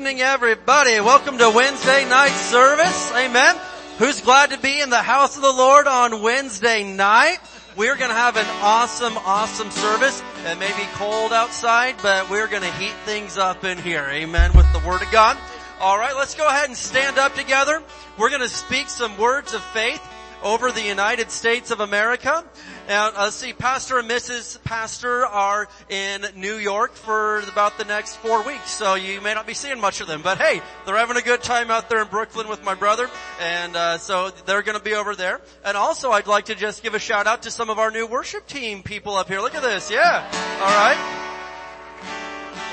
evening, everybody. Welcome to Wednesday night service. Amen. Who's glad to be in the house of the Lord on Wednesday night? We're going to have an awesome, awesome service. It may be cold outside, but we're going to heat things up in here. Amen. With the Word of God. All right. Let's go ahead and stand up together. We're going to speak some words of faith over the United States of America. And uh, see, Pastor and Mrs. Pastor are in New York for about the next four weeks, so you may not be seeing much of them. But hey, they're having a good time out there in Brooklyn with my brother, and uh, so they're going to be over there. And also, I'd like to just give a shout out to some of our new worship team people up here. Look at this, yeah. All right.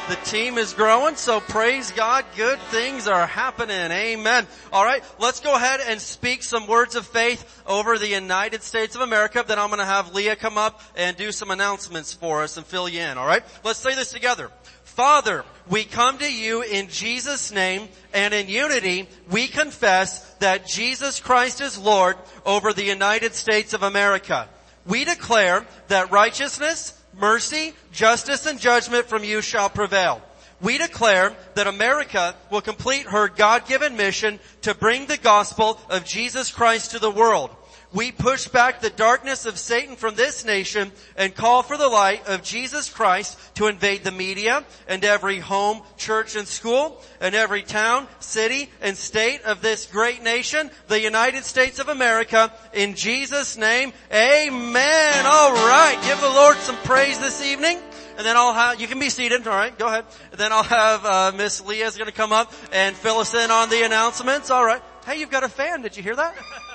The team is growing, so praise God. Good things are happening. Amen. Alright, let's go ahead and speak some words of faith over the United States of America. Then I'm gonna have Leah come up and do some announcements for us and fill you in. Alright? Let's say this together. Father, we come to you in Jesus' name and in unity we confess that Jesus Christ is Lord over the United States of America. We declare that righteousness, mercy, justice, and judgment from you shall prevail. We declare that America will complete her God-given mission to bring the gospel of Jesus Christ to the world we push back the darkness of Satan from this nation and call for the light of Jesus Christ to invade the media and every home, church, and school, and every town, city, and state of this great nation, the United States of America, in Jesus' name, amen. Alright, give the Lord some praise this evening. And then I'll have, you can be seated, alright, go ahead. And then I'll have, uh, Miss Leah's gonna come up and fill us in on the announcements, alright. Hey, you've got a fan, did you hear that?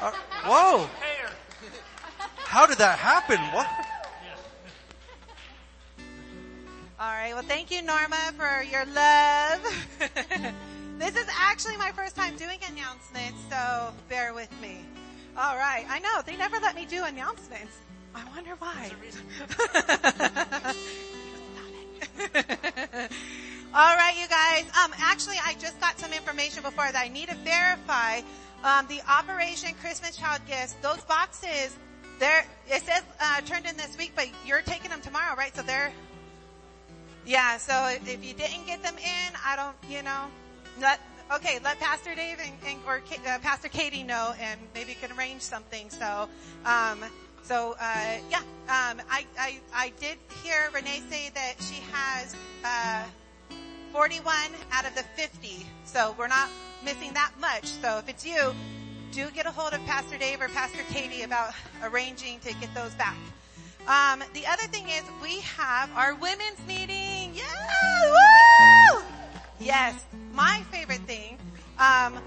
Uh, whoa. How did that happen? What? All right. Well, thank you, Norma, for your love. this is actually my first time doing announcements, so bear with me. All right. I know they never let me do announcements. I wonder why. All right, you guys. Um, actually, I just got some information before that I need to verify um, the Operation Christmas Child gifts, those boxes, they're, it says, uh, turned in this week, but you're taking them tomorrow, right? So they're, yeah, so if you didn't get them in, I don't, you know, let, okay, let Pastor Dave and, and or uh, Pastor Katie know and maybe can arrange something. So, um, so, uh, yeah, um, I, I, I did hear Renee say that she has, uh, 41 out of the 50. So we're not missing that much. So if it's you, do get a hold of Pastor Dave or Pastor Katie about arranging to get those back. Um, the other thing is we have our women's meeting. Yeah! Woo! Yes, my favorite thing. Um,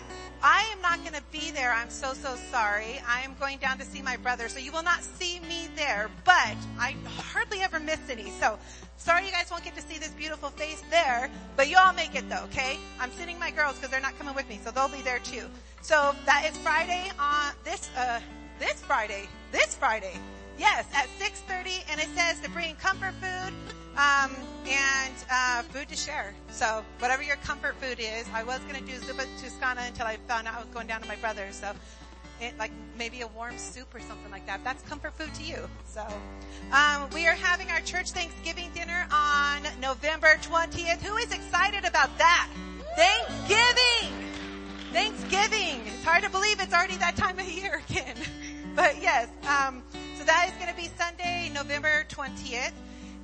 I am not going to be there. I'm so, so sorry. I am going down to see my brother, so you will not see me there, but I hardly ever miss any. So sorry you guys won't get to see this beautiful face there, but you all make it though, okay? I'm sending my girls because they're not coming with me, so they'll be there too. So that is Friday on this, uh, this Friday, this Friday. Yes, at 6.30 and it says to bring comfort food, um, and uh, food to share. So whatever your comfort food is, I was going to do zuppa toscana until I found out I was going down to my brother's. So it, like maybe a warm soup or something like that. That's comfort food to you. So um, we are having our church Thanksgiving dinner on November 20th. Who is excited about that? Thanksgiving! Thanksgiving! It's hard to believe it's already that time of year again. but yes, um, so that is going to be Sunday, November 20th.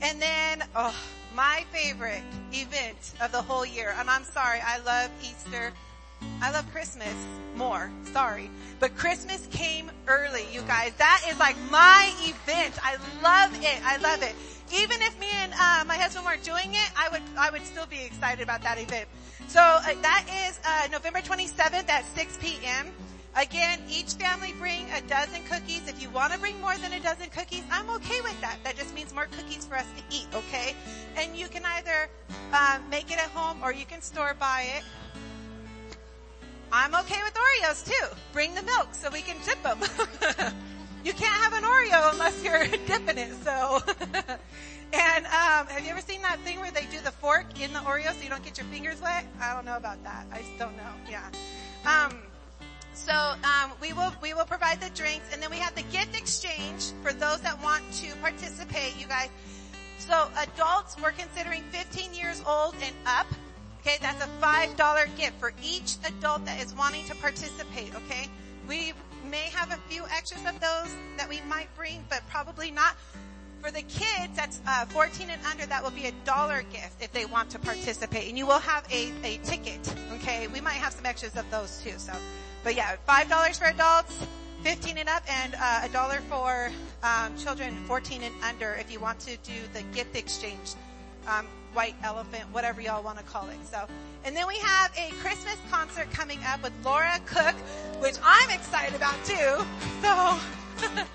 And then, oh, my favorite event of the whole year, and I'm sorry, I love Easter. I love Christmas more. Sorry. But Christmas came early, you guys. That is like my event. I love it. I love it. Even if me and uh, my husband weren't doing it, I would I would still be excited about that event. So uh, that is uh, November 27th at 6 p.m. Again, each family bring a dozen cookies. If you want to bring more than a dozen cookies, I'm okay with that. That just means more cookies for us to eat, okay? And you can either uh, make it at home or you can store buy it. I'm okay with Oreos too. Bring the milk so we can dip them. you can't have an Oreo unless you're dipping it, so. and um, have you ever seen that thing where they do the fork in the Oreo so you don't get your fingers wet? I don't know about that. I just don't know. Yeah. Um, so um, we will we will provide the drinks, and then we have the gift exchange for those that want to participate. You guys. So adults, we're considering 15 years old and up. Okay, that's a $5 gift for each adult that is wanting to participate, okay? We may have a few extras of those that we might bring, but probably not. For the kids, that's uh, 14 and under, that will be a dollar gift if they want to participate. And you will have a, a ticket, okay? We might have some extras of those too, so. But yeah, $5 for adults, 15 and up, and uh, a dollar for um, children 14 and under if you want to do the gift exchange. Um, white elephant, whatever y'all want to call it. So, and then we have a Christmas concert coming up with Laura Cook, which I'm excited about too. So,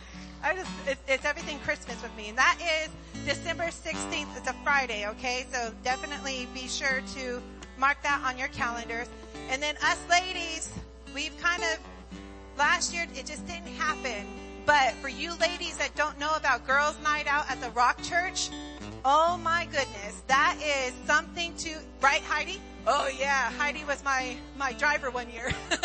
I just, it's, it's everything Christmas with me. And that is December 16th. It's a Friday, okay? So definitely be sure to mark that on your calendars. And then us ladies, we've kind of, last year it just didn't happen. But for you ladies that don't know about girls night out at the Rock Church, oh my goodness, that is something to, right Heidi? Oh yeah, Heidi was my, my driver one year.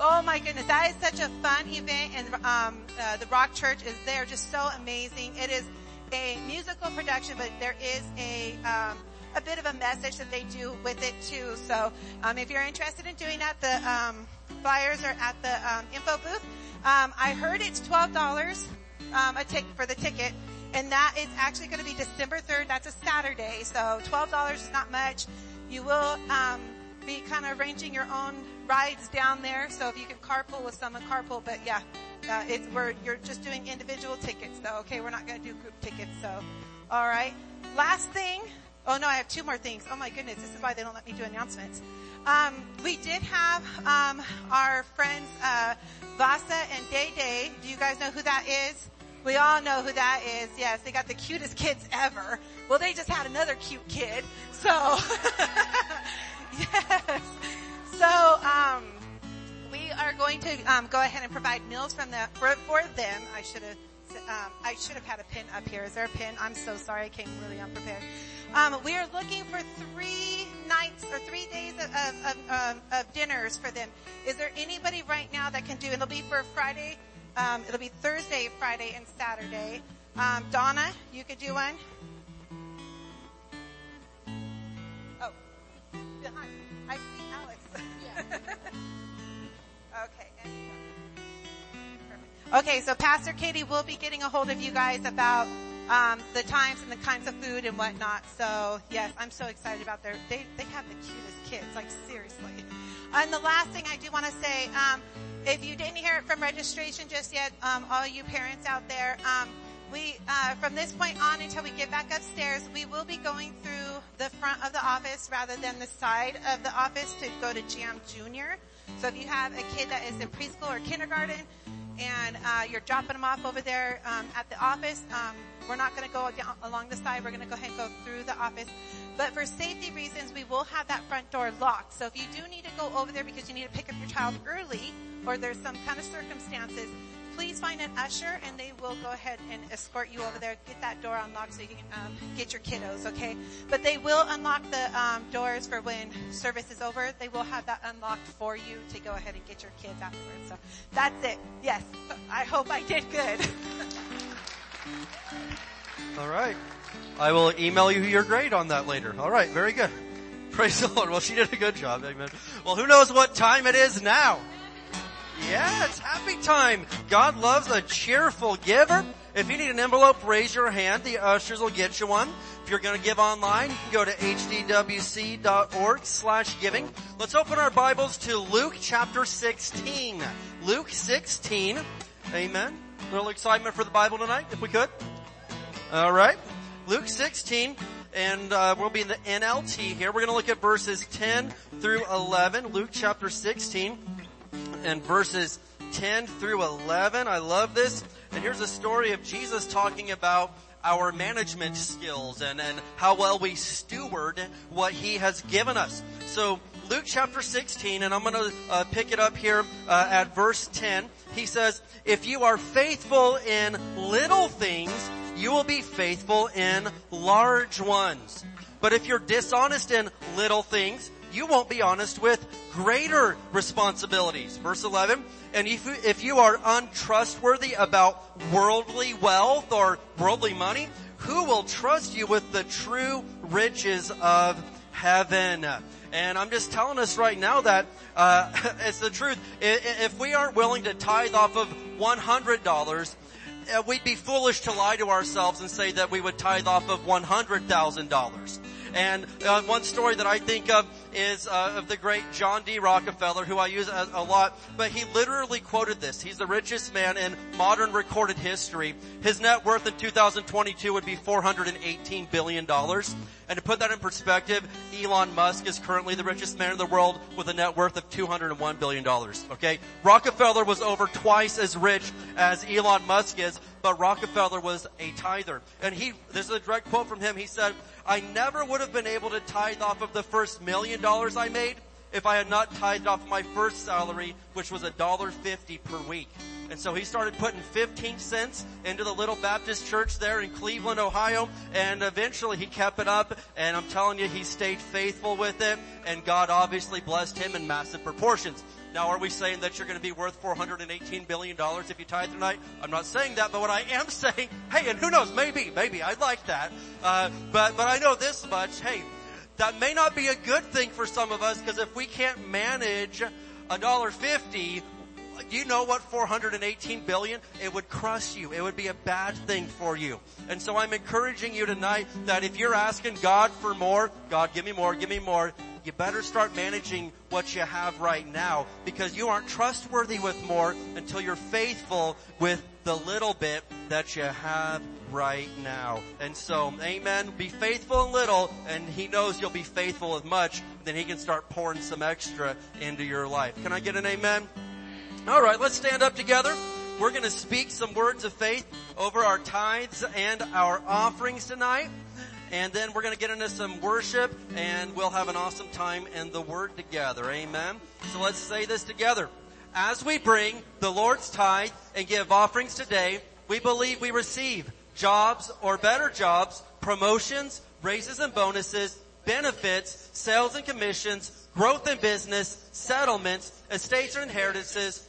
Oh my goodness, that is such a fun event and um, uh, the Rock Church is there, just so amazing. It is a musical production, but there is a um, a bit of a message that they do with it too. So um, if you're interested in doing that, the um, flyers are at the um, info booth. Um, I heard it's twelve dollars a ticket for the ticket. And that is actually going to be December 3rd. That's a Saturday. So $12 is not much. You will, be kind of arranging your own rides down there. So if you can carpool with someone, carpool. But yeah, uh, it's where you're just doing individual tickets though. Okay, we're not going to do group tickets. So, all right. Last thing. Oh no, I have two more things. Oh my goodness, this is why they don't let me do announcements. Um, we did have um, our friends uh, Vasa and Day Day. Do you guys know who that is? We all know who that is. Yes, they got the cutest kids ever. Well, they just had another cute kid. So, yes. So, um, we are going to um, go ahead and provide meals from the for, for them. I should have. Um, I should have had a pin up here. Is there a pin? I'm so sorry. I came really unprepared. Um, we are looking for three nights or three days of, of, of, um, of, dinners for them. Is there anybody right now that can do? It'll be for Friday. Um, it'll be Thursday, Friday, and Saturday. Um, Donna, you could do one. Oh, behind. I see Alex. okay. Okay, so Pastor Katie will be getting a hold of you guys about um, the times and the kinds of food and whatnot. So yes, I'm so excited about their. They they have the cutest kids, like seriously. And the last thing I do want to say, um, if you didn't hear it from registration just yet, um, all you parents out there, um, we uh, from this point on until we get back upstairs, we will be going through the front of the office rather than the side of the office to go to Jam Junior. So if you have a kid that is in preschool or kindergarten and uh, you're dropping them off over there um, at the office, um, we're not going to go along the side. We're going to go ahead and go through the office. But for safety reasons, we will have that front door locked. So if you do need to go over there because you need to pick up your child early or there's some kind of circumstances, please find an usher and they will go ahead and escort you over there. Get that door unlocked so you can um, get your kiddos, okay? But they will unlock the um, doors for when service is over. They will have that unlocked for you to go ahead and get your kids afterwards. So that's it. Yes, I hope I did good. All right. I will email you your grade on that later. All right, very good. Praise the Lord. Well, she did a good job. Amen. Well, who knows what time it is now? Yeah, it's happy time. God loves a cheerful giver. If you need an envelope, raise your hand. The ushers will get you one. If you're going to give online, you can go to hdwc.org slash giving. Let's open our Bibles to Luke chapter 16. Luke 16. Amen. A little excitement for the Bible tonight, if we could. All right. Luke 16, and uh, we'll be in the NLT here. We're going to look at verses 10 through 11. Luke chapter 16 and verses 10 through 11. I love this. And here's a story of Jesus talking about our management skills and, and how well we steward what he has given us. So Luke chapter 16, and I'm going to uh, pick it up here uh, at verse 10. He says, if you are faithful in little things, you will be faithful in large ones. But if you're dishonest in little things, you won't be honest with greater responsibilities. Verse 11, and if you, if you are untrustworthy about worldly wealth or worldly money, who will trust you with the true riches of heaven. And I'm just telling us right now that uh, it's the truth. If we aren't willing to tithe off of $100, uh, we'd be foolish to lie to ourselves and say that we would tithe off of $100,000. And uh, one story that I think of is uh, of the great John D. Rockefeller, who I use a, a, lot, but he literally quoted this. He's the richest man in modern recorded history. His net worth in 2022 would be $418 billion. And to put that in perspective, Elon Musk is currently the richest man in the world with a net worth of $201 billion. Okay? Rockefeller was over twice as rich as Elon Musk is, but Rockefeller was a tither. And he, this is a direct quote from him. He said, I never would have been able to tithe off of the first million dollars I made if I had not tithed off my first salary, which was a dollar fifty per week. And so he started putting 15 cents into the little Baptist church there in Cleveland, Ohio. And eventually he kept it up. And I'm telling you, he stayed faithful with it. And God obviously blessed him in massive proportions. Now, are we saying that you're going to be worth $418 billion if you tithe tonight? I'm not saying that, but what I am saying, hey, and who knows, maybe, maybe, I'd like that. Uh, but, but I know this much, hey, that may not be a good thing for some of us, because if we can't manage a dollar fifty, you know what 418 billion? It would crush you. It would be a bad thing for you. And so I'm encouraging you tonight that if you're asking God for more, God give me more, give me more, you better start managing what you have right now because you aren't trustworthy with more until you're faithful with the little bit that you have right now. And so, amen. Be faithful in little and he knows you'll be faithful with much. Then he can start pouring some extra into your life. Can I get an amen? All right, let's stand up together. We're going to speak some words of faith over our tithes and our offerings tonight and then we're going to get into some worship and we'll have an awesome time in the Word together. Amen. So let's say this together. As we bring the Lord's tithe and give offerings today, we believe we receive jobs or better jobs, promotions, raises and bonuses, benefits, sales and commissions, growth in business, settlements, estates or inheritances,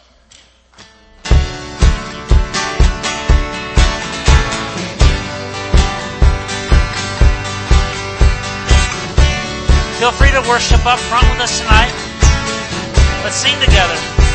Feel free to worship up front with us tonight. Let's sing together.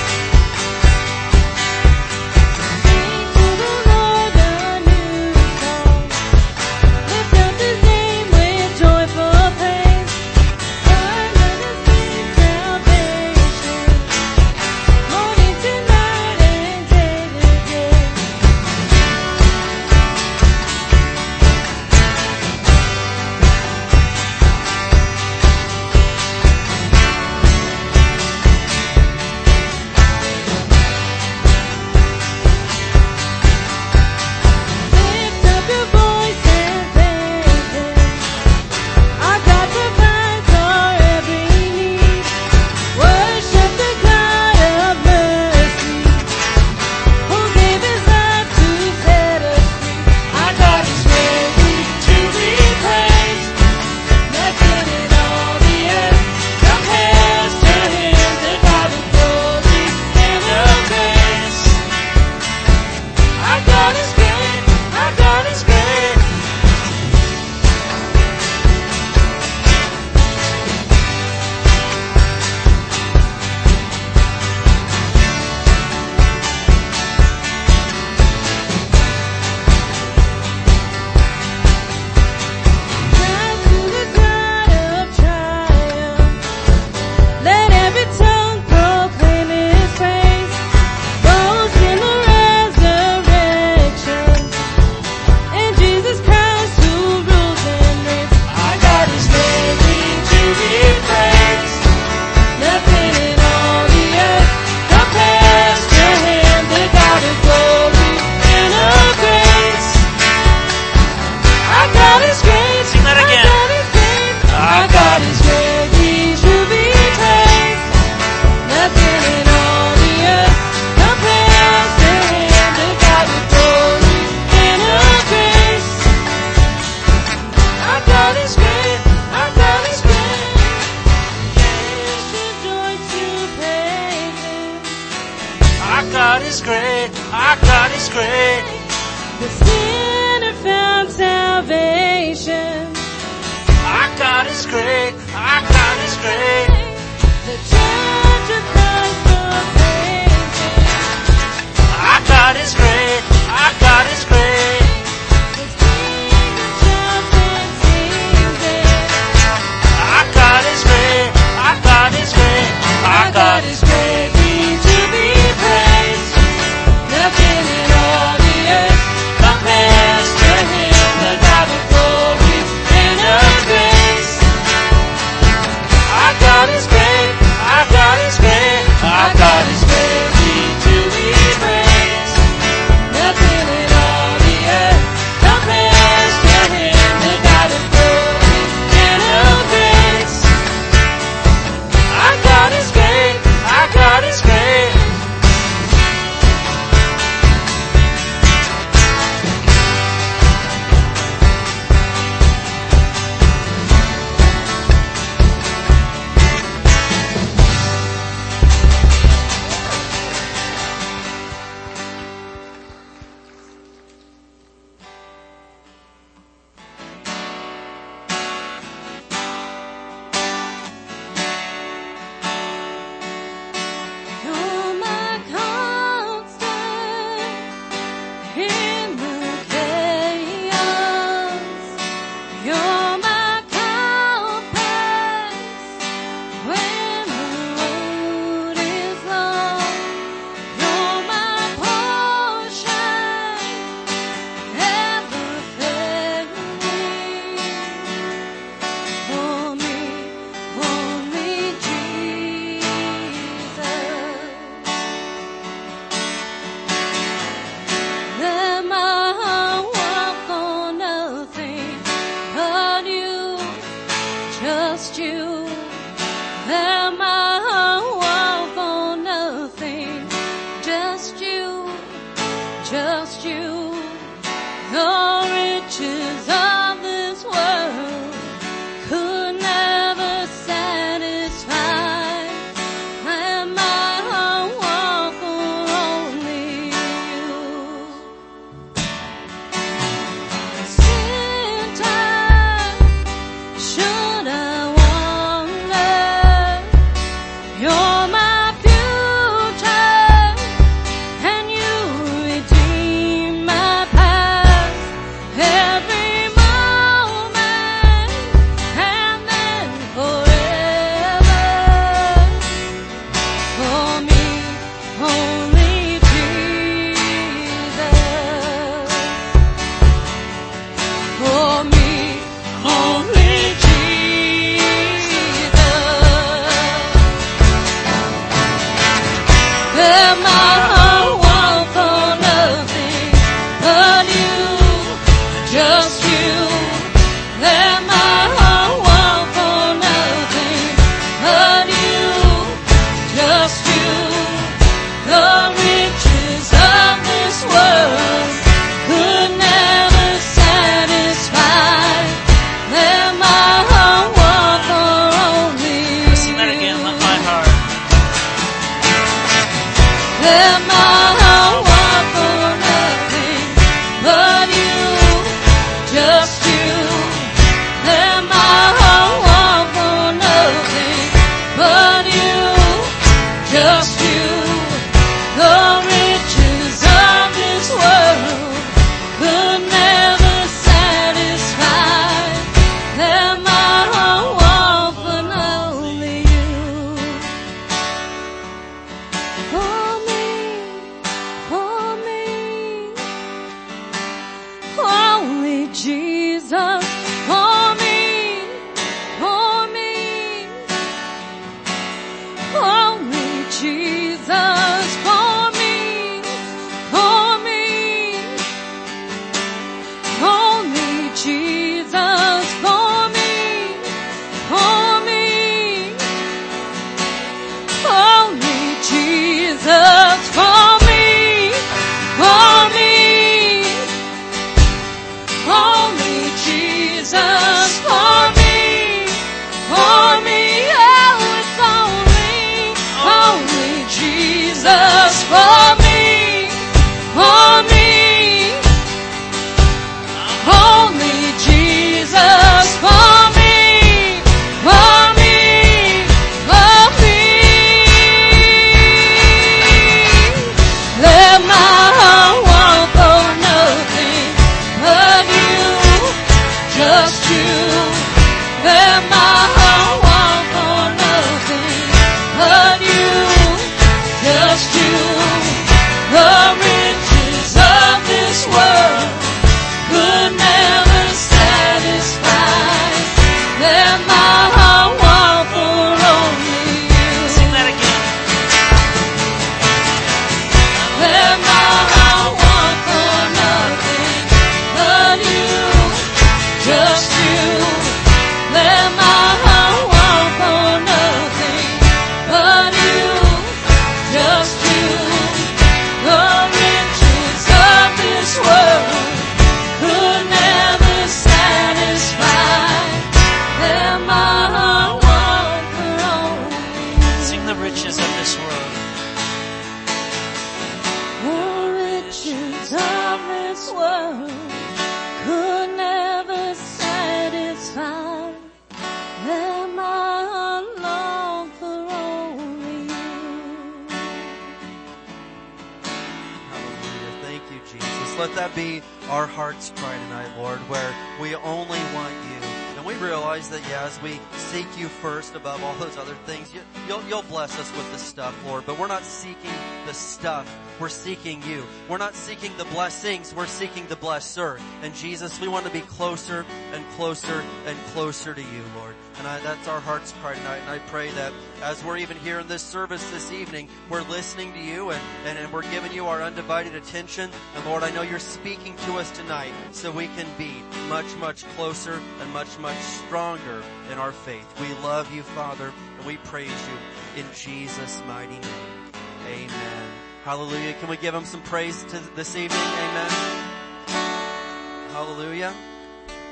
God is great. Our God is great. The sinner found salvation. Our God is great. Our God is great. The church of Christ proclaiming. Our God is great. that is trust you. Tonight, Lord, where we only want you. And we realize that, yeah, as we seek you first above all those other things, you, you'll, you'll bless us with the stuff, Lord. But we're not seeking the stuff. We're seeking you. We're not seeking the blessings. We're seeking the blesser. And Jesus, we want to be closer and closer and closer to you, Lord. And I, that's our heart's cry tonight. And I pray that as we're even here in this service this evening, we're listening to you and, and, and we're giving you our undivided attention. And Lord, I know you're speaking to us tonight so we can be much, much closer and much, much stronger in our faith. We love you, Father, and we praise you in Jesus' mighty name. Amen. Hallelujah. Can we give him some praise to this evening? Amen. Hallelujah.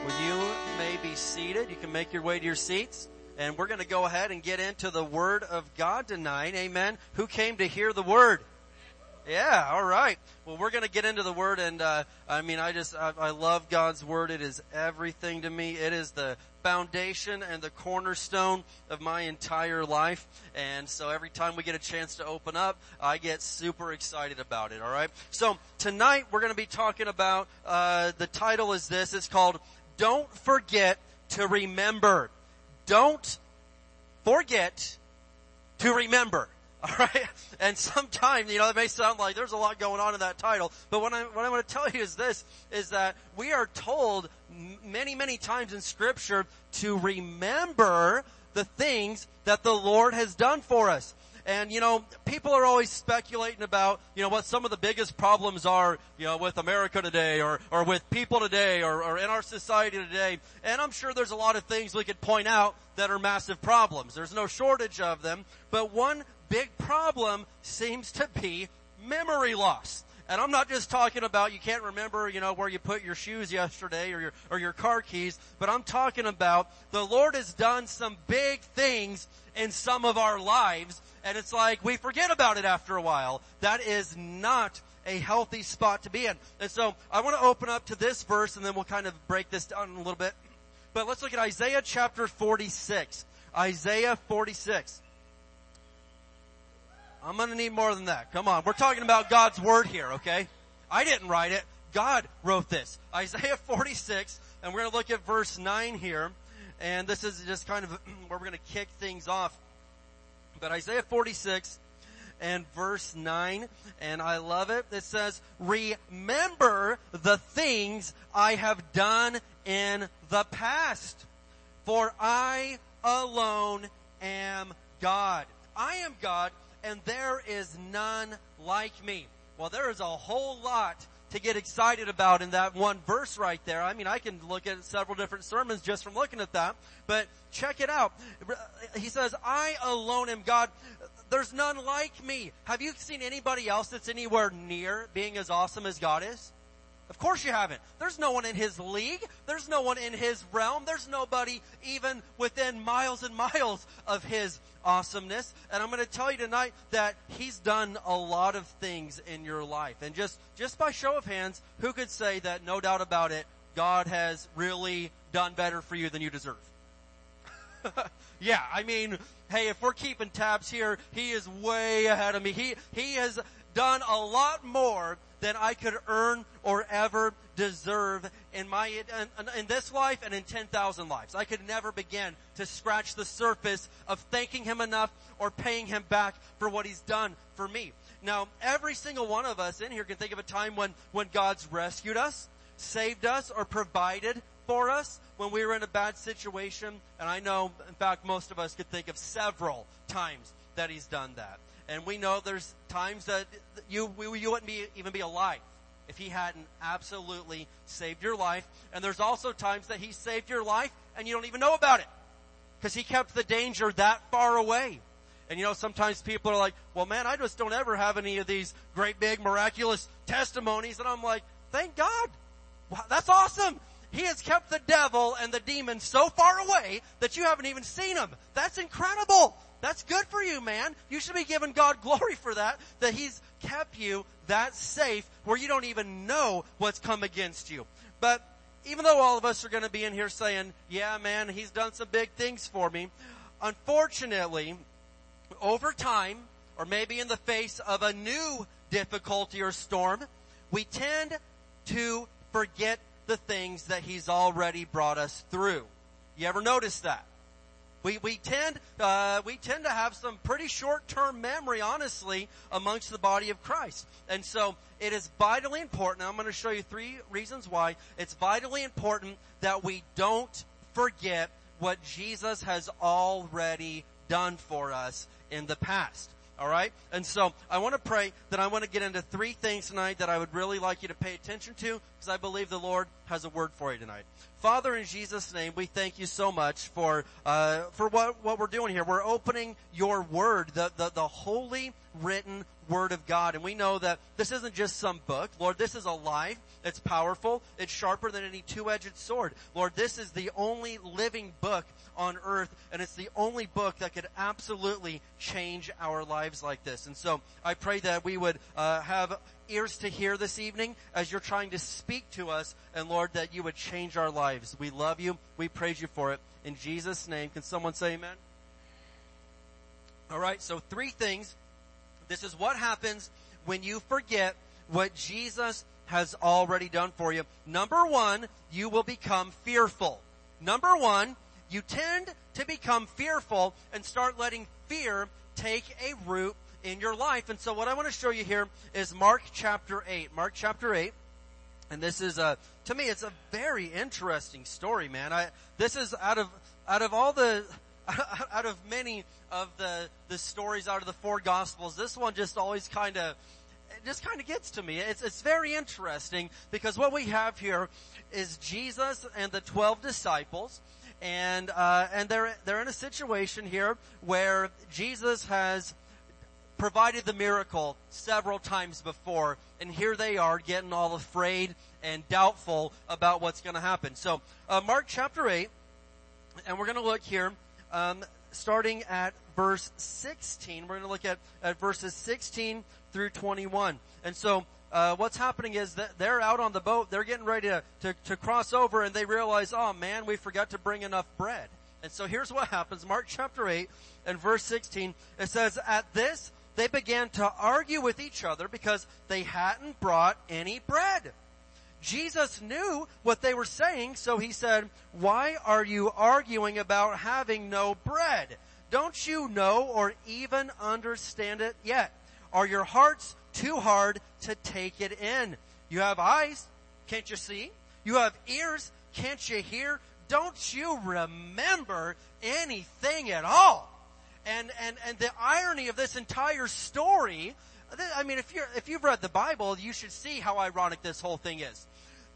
Well, you may be seated. You can make your way to your seats. And we're going to go ahead and get into the Word of God tonight. Amen. Who came to hear the Word? Yeah, all right. Well, we're going to get into the Word, and uh, I mean, I just I, I love God's Word. It is everything to me. It is the foundation and the cornerstone of my entire life. And so every time we get a chance to open up, I get super excited about it. All right. So tonight we're going to be talking about uh, the title is this. It's called "Don't Forget to Remember." Don't forget to remember. All right. And sometimes, you know, it may sound like there's a lot going on in that title, but what I, what I want to tell you is this, is that we are told many, many times in scripture to remember the things that the Lord has done for us. And you know, people are always speculating about, you know, what some of the biggest problems are, you know, with America today or, or with people today or, or in our society today. And I'm sure there's a lot of things we could point out that are massive problems. There's no shortage of them. But one big problem seems to be memory loss. And I'm not just talking about you can't remember, you know, where you put your shoes yesterday or your, or your car keys, but I'm talking about the Lord has done some big things in some of our lives and it's like we forget about it after a while. That is not a healthy spot to be in. And so I want to open up to this verse and then we'll kind of break this down a little bit. But let's look at Isaiah chapter 46. Isaiah 46. I'm gonna need more than that. Come on. We're talking about God's Word here, okay? I didn't write it. God wrote this. Isaiah 46, and we're gonna look at verse 9 here. And this is just kind of where we're gonna kick things off. But Isaiah 46 and verse 9, and I love it. It says, remember the things I have done in the past. For I alone am God. I am God and there is none like me. Well, there is a whole lot to get excited about in that one verse right there. I mean, I can look at several different sermons just from looking at that, but check it out. He says, I alone am God. There's none like me. Have you seen anybody else that's anywhere near being as awesome as God is? Of course you haven't. There's no one in his league. There's no one in his realm. There's nobody even within miles and miles of his awesomeness. And I'm going to tell you tonight that he's done a lot of things in your life. And just, just by show of hands, who could say that no doubt about it, God has really done better for you than you deserve? yeah, I mean, hey, if we're keeping tabs here, he is way ahead of me. He, he has done a lot more than I could earn or ever deserve in my, in, in this life and in 10,000 lives. I could never begin to scratch the surface of thanking Him enough or paying Him back for what He's done for me. Now, every single one of us in here can think of a time when, when God's rescued us, saved us, or provided for us when we were in a bad situation. And I know, in fact, most of us could think of several times that He's done that. And we know there's times that you, you wouldn't be, even be alive if he hadn't absolutely saved your life. And there's also times that he saved your life and you don't even know about it. Because he kept the danger that far away. And you know, sometimes people are like, well man, I just don't ever have any of these great big miraculous testimonies. And I'm like, thank God. Wow, that's awesome. He has kept the devil and the demon so far away that you haven't even seen them. That's incredible. That's good for you, man. You should be giving God glory for that, that He's kept you that safe where you don't even know what's come against you. But even though all of us are going to be in here saying, yeah, man, He's done some big things for me, unfortunately, over time, or maybe in the face of a new difficulty or storm, we tend to forget the things that He's already brought us through. You ever notice that? We, we tend, uh, we tend to have some pretty short-term memory, honestly, amongst the body of Christ. And so, it is vitally important, I'm going to show you three reasons why, it's vitally important that we don't forget what Jesus has already done for us in the past. Alright? And so, I want to pray that I want to get into three things tonight that I would really like you to pay attention to, because I believe the Lord has a word for you tonight. Father, in Jesus' name, we thank you so much for, uh, for what, what we're doing here. We're opening your word, the, the, the holy written word of God. And we know that this isn't just some book. Lord, this is alive. It's powerful. It's sharper than any two-edged sword. Lord, this is the only living book on earth, and it's the only book that could absolutely change our lives like this. And so I pray that we would uh, have ears to hear this evening as you're trying to speak to us, and Lord, that you would change our lives. We love you. We praise you for it. In Jesus' name, can someone say amen? All right, so three things. This is what happens when you forget what Jesus has already done for you. Number one, you will become fearful. Number one, you tend to become fearful and start letting fear take a root in your life. And so what I want to show you here is Mark chapter 8. Mark chapter 8. And this is a, to me, it's a very interesting story, man. I, this is out of, out of all the, out of many of the, the stories out of the four gospels, this one just always kind of, just kind of gets to me. It's, it's very interesting because what we have here is Jesus and the 12 disciples and, uh, and they're, they're in a situation here where Jesus has provided the miracle several times before, and here they are getting all afraid and doubtful about what's going to happen. So, uh, Mark chapter 8, and we're going to look here, um, starting at verse 16. We're going to look at, at verses 16 through 21. And so, uh, what's happening is that they're out on the boat, they're getting ready to, to, to cross over, and they realize, oh man, we forgot to bring enough bread. And so here's what happens, Mark chapter 8 and verse 16, it says, at this, they began to argue with each other because they hadn't brought any bread. Jesus knew what they were saying, so he said, why are you arguing about having no bread? Don't you know or even understand it yet? Are your hearts too hard to take it in? You have eyes, can't you see? You have ears, can't you hear? Don't you remember anything at all? And, and, and the irony of this entire story, I mean, if you're, if you've read the Bible, you should see how ironic this whole thing is.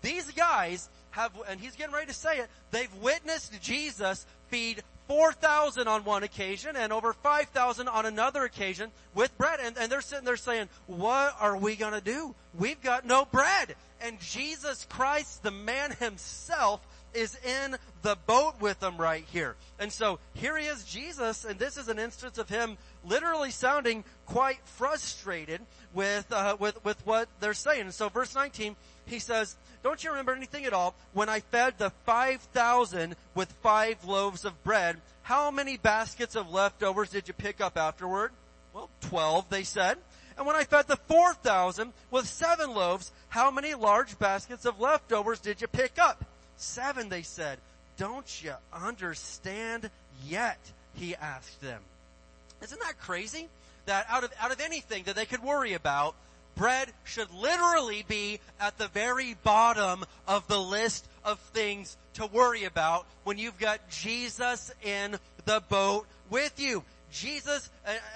These guys have, and he's getting ready to say it, they've witnessed Jesus feed 4,000 on one occasion and over 5,000 on another occasion with bread. And, and they're sitting there saying, what are we gonna do? We've got no bread. And Jesus Christ, the man himself, is in the boat with them right here. And so here he is, Jesus, and this is an instance of him literally sounding quite frustrated with, uh, with, with what they're saying. And so verse 19, he says, don't you remember anything at all? When I fed the 5,000 with five loaves of bread, how many baskets of leftovers did you pick up afterward? Well, 12, they said. And when I fed the 4,000 with seven loaves, how many large baskets of leftovers did you pick up? Seven, they said. Don't you understand yet? He asked them. Isn't that crazy? That out of, out of anything that they could worry about, bread should literally be at the very bottom of the list of things to worry about when you've got Jesus in the boat with you. Jesus,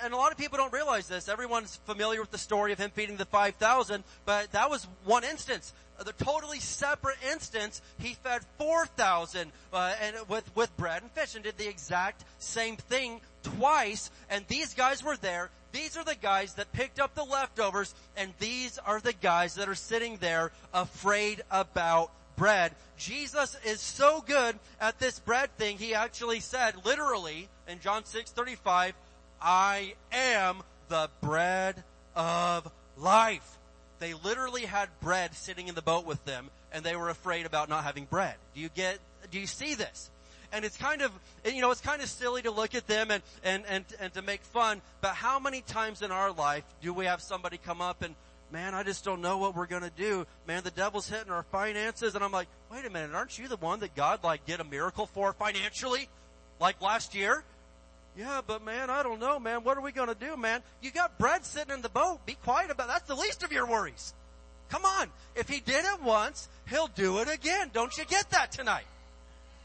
and a lot of people don't realize this. Everyone's familiar with the story of him feeding the 5,000, but that was one instance. The totally separate instance, he fed 4,000 uh, and with with bread and fish, and did the exact same thing twice. And these guys were there. These are the guys that picked up the leftovers, and these are the guys that are sitting there afraid about bread. Jesus is so good at this bread thing, he actually said, literally, in John 6:35, I am the bread of life. They literally had bread sitting in the boat with them and they were afraid about not having bread. Do you get do you see this? And it's kind of, you know, it's kind of silly to look at them and, and, and, and to make fun, but how many times in our life do we have somebody come up and man, I just don't know what we're gonna do. Man, the devil's hitting our finances. And I'm like, wait a minute, aren't you the one that God like did a miracle for financially? Like last year? Yeah, but man, I don't know, man. What are we gonna do, man? You got bread sitting in the boat. Be quiet about That's the least of your worries. Come on. If he did it once, he'll do it again. Don't you get that tonight?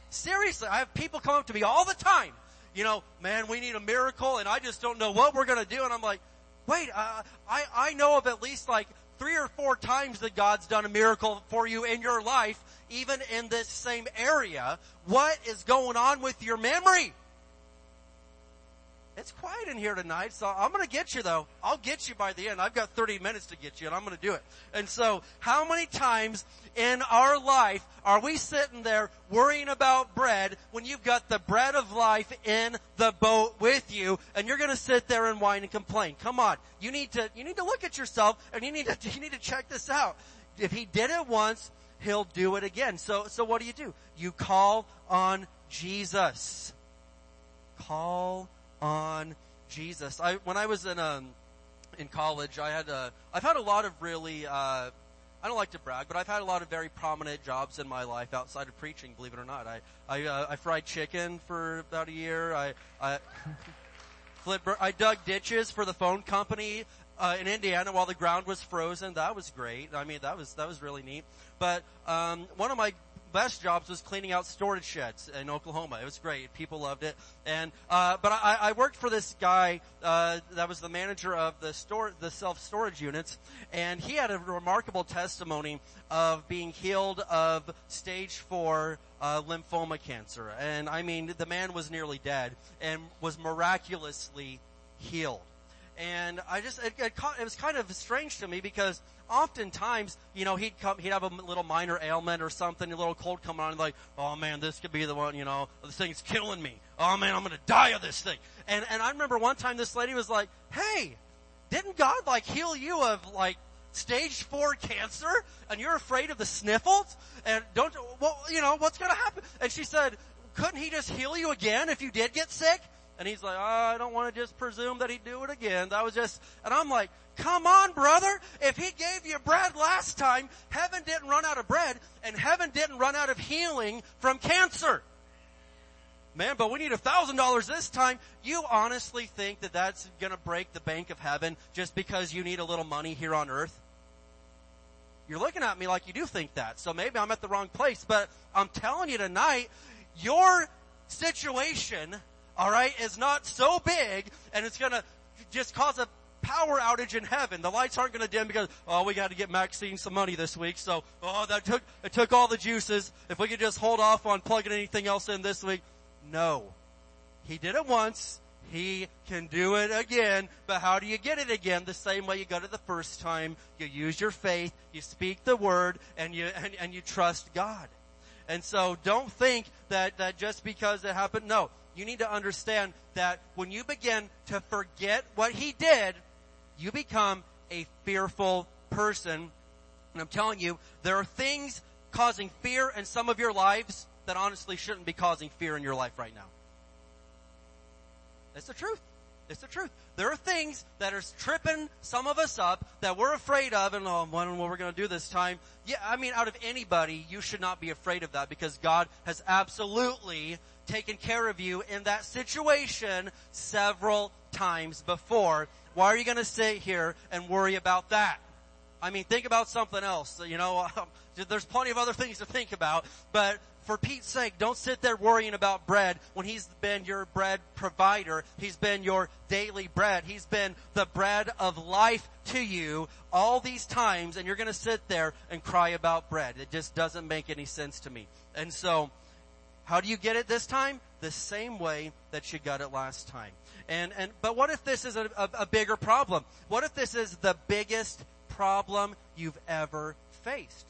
Seriously, I have people come up to me all the time. You know, man, we need a miracle and I just don't know what we're gonna do. And I'm like, wait, uh, I, I know of at least like three or four times that God's done a miracle for you in your life, even in this same area. What is going on with your memory? It's quiet in here tonight, so I'm gonna get you though. I'll get you by the end. I've got 30 minutes to get you and I'm gonna do it. And so, how many times in our life are we sitting there worrying about bread when you've got the bread of life in the boat with you and you're gonna sit there and whine and complain? Come on. You need to, you need to look at yourself and you need to, you need to check this out. If he did it once, he'll do it again. So, so what do you do? You call on Jesus. Call on Jesus. I, when I was in, um, in college, I had, uh, I've had a lot of really, uh, I don't like to brag, but I've had a lot of very prominent jobs in my life outside of preaching, believe it or not. I, I, uh, I fried chicken for about a year. I, I, flip, I dug ditches for the phone company, uh, in Indiana while the ground was frozen. That was great. I mean, that was, that was really neat. But, um, one of my best jobs was cleaning out storage sheds in Oklahoma. It was great. People loved it. And, uh, but I, I worked for this guy, uh, that was the manager of the store, the self-storage units, and he had a remarkable testimony of being healed of stage four, uh, lymphoma cancer. And I mean, the man was nearly dead and was miraculously healed. And I just, it, it, it was kind of strange to me because oftentimes, you know, he'd come, he'd have a little minor ailment or something, a little cold coming on, and like, oh man, this could be the one, you know, this thing's killing me. Oh man, I'm gonna die of this thing. And, and I remember one time this lady was like, hey, didn't God like heal you of like stage four cancer and you're afraid of the sniffles and don't, you well, you know, what's gonna happen? And she said, couldn't he just heal you again if you did get sick? And he's like, oh, I don't want to just presume that he'd do it again. That was just, and I'm like, come on brother. If he gave you bread last time, heaven didn't run out of bread and heaven didn't run out of healing from cancer. Man, but we need a thousand dollars this time. You honestly think that that's gonna break the bank of heaven just because you need a little money here on earth? You're looking at me like you do think that. So maybe I'm at the wrong place, but I'm telling you tonight, your situation all right, is not so big and it's going to just cause a power outage in heaven. The lights aren't going to dim because oh, we got to get Maxine some money this week. So oh, that took it took all the juices. If we could just hold off on plugging anything else in this week, no. He did it once. He can do it again, but how do you get it again? The same way you got it the first time. You use your faith, you speak the word, and you, and, and you trust God. And so don't think that, that just because it happened, no you need to understand that when you begin to forget what he did, you become a fearful person. And I'm telling you, there are things causing fear in some of your lives that honestly shouldn't be causing fear in your life right now. That's the truth. It's the truth. There are things that are tripping some of us up that we're afraid of and oh, I'm wondering what we're going to do this time. Yeah, I mean, out of anybody, you should not be afraid of that because God has absolutely taken care of you in that situation several times before. Why are you going to sit here and worry about that? I mean, think about something else. You know, um, there's plenty of other things to think about, but for Pete's sake, don't sit there worrying about bread when He's been your bread provider. He's been your daily bread. He's been the bread of life to you all these times and you're gonna sit there and cry about bread. It just doesn't make any sense to me. And so, how do you get it this time? The same way that you got it last time. And, and, but what if this is a, a, a bigger problem? What if this is the biggest problem you've ever faced?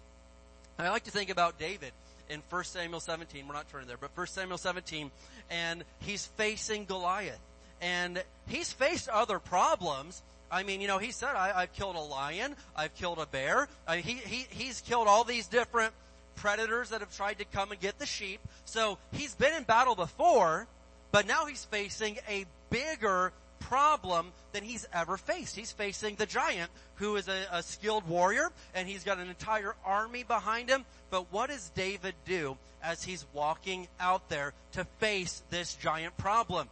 I like to think about David in 1 Samuel 17. We're not turning there, but 1 Samuel 17, and he's facing Goliath. And he's faced other problems. I mean, you know, he said, I, have killed a lion, I've killed a bear. I, he, he, he's killed all these different predators that have tried to come and get the sheep. So he's been in battle before, but now he's facing a bigger problem than he's ever faced. He's facing the giant who is a, a skilled warrior and he's got an entire army behind him. But what does David do as he's walking out there to face this giant problem?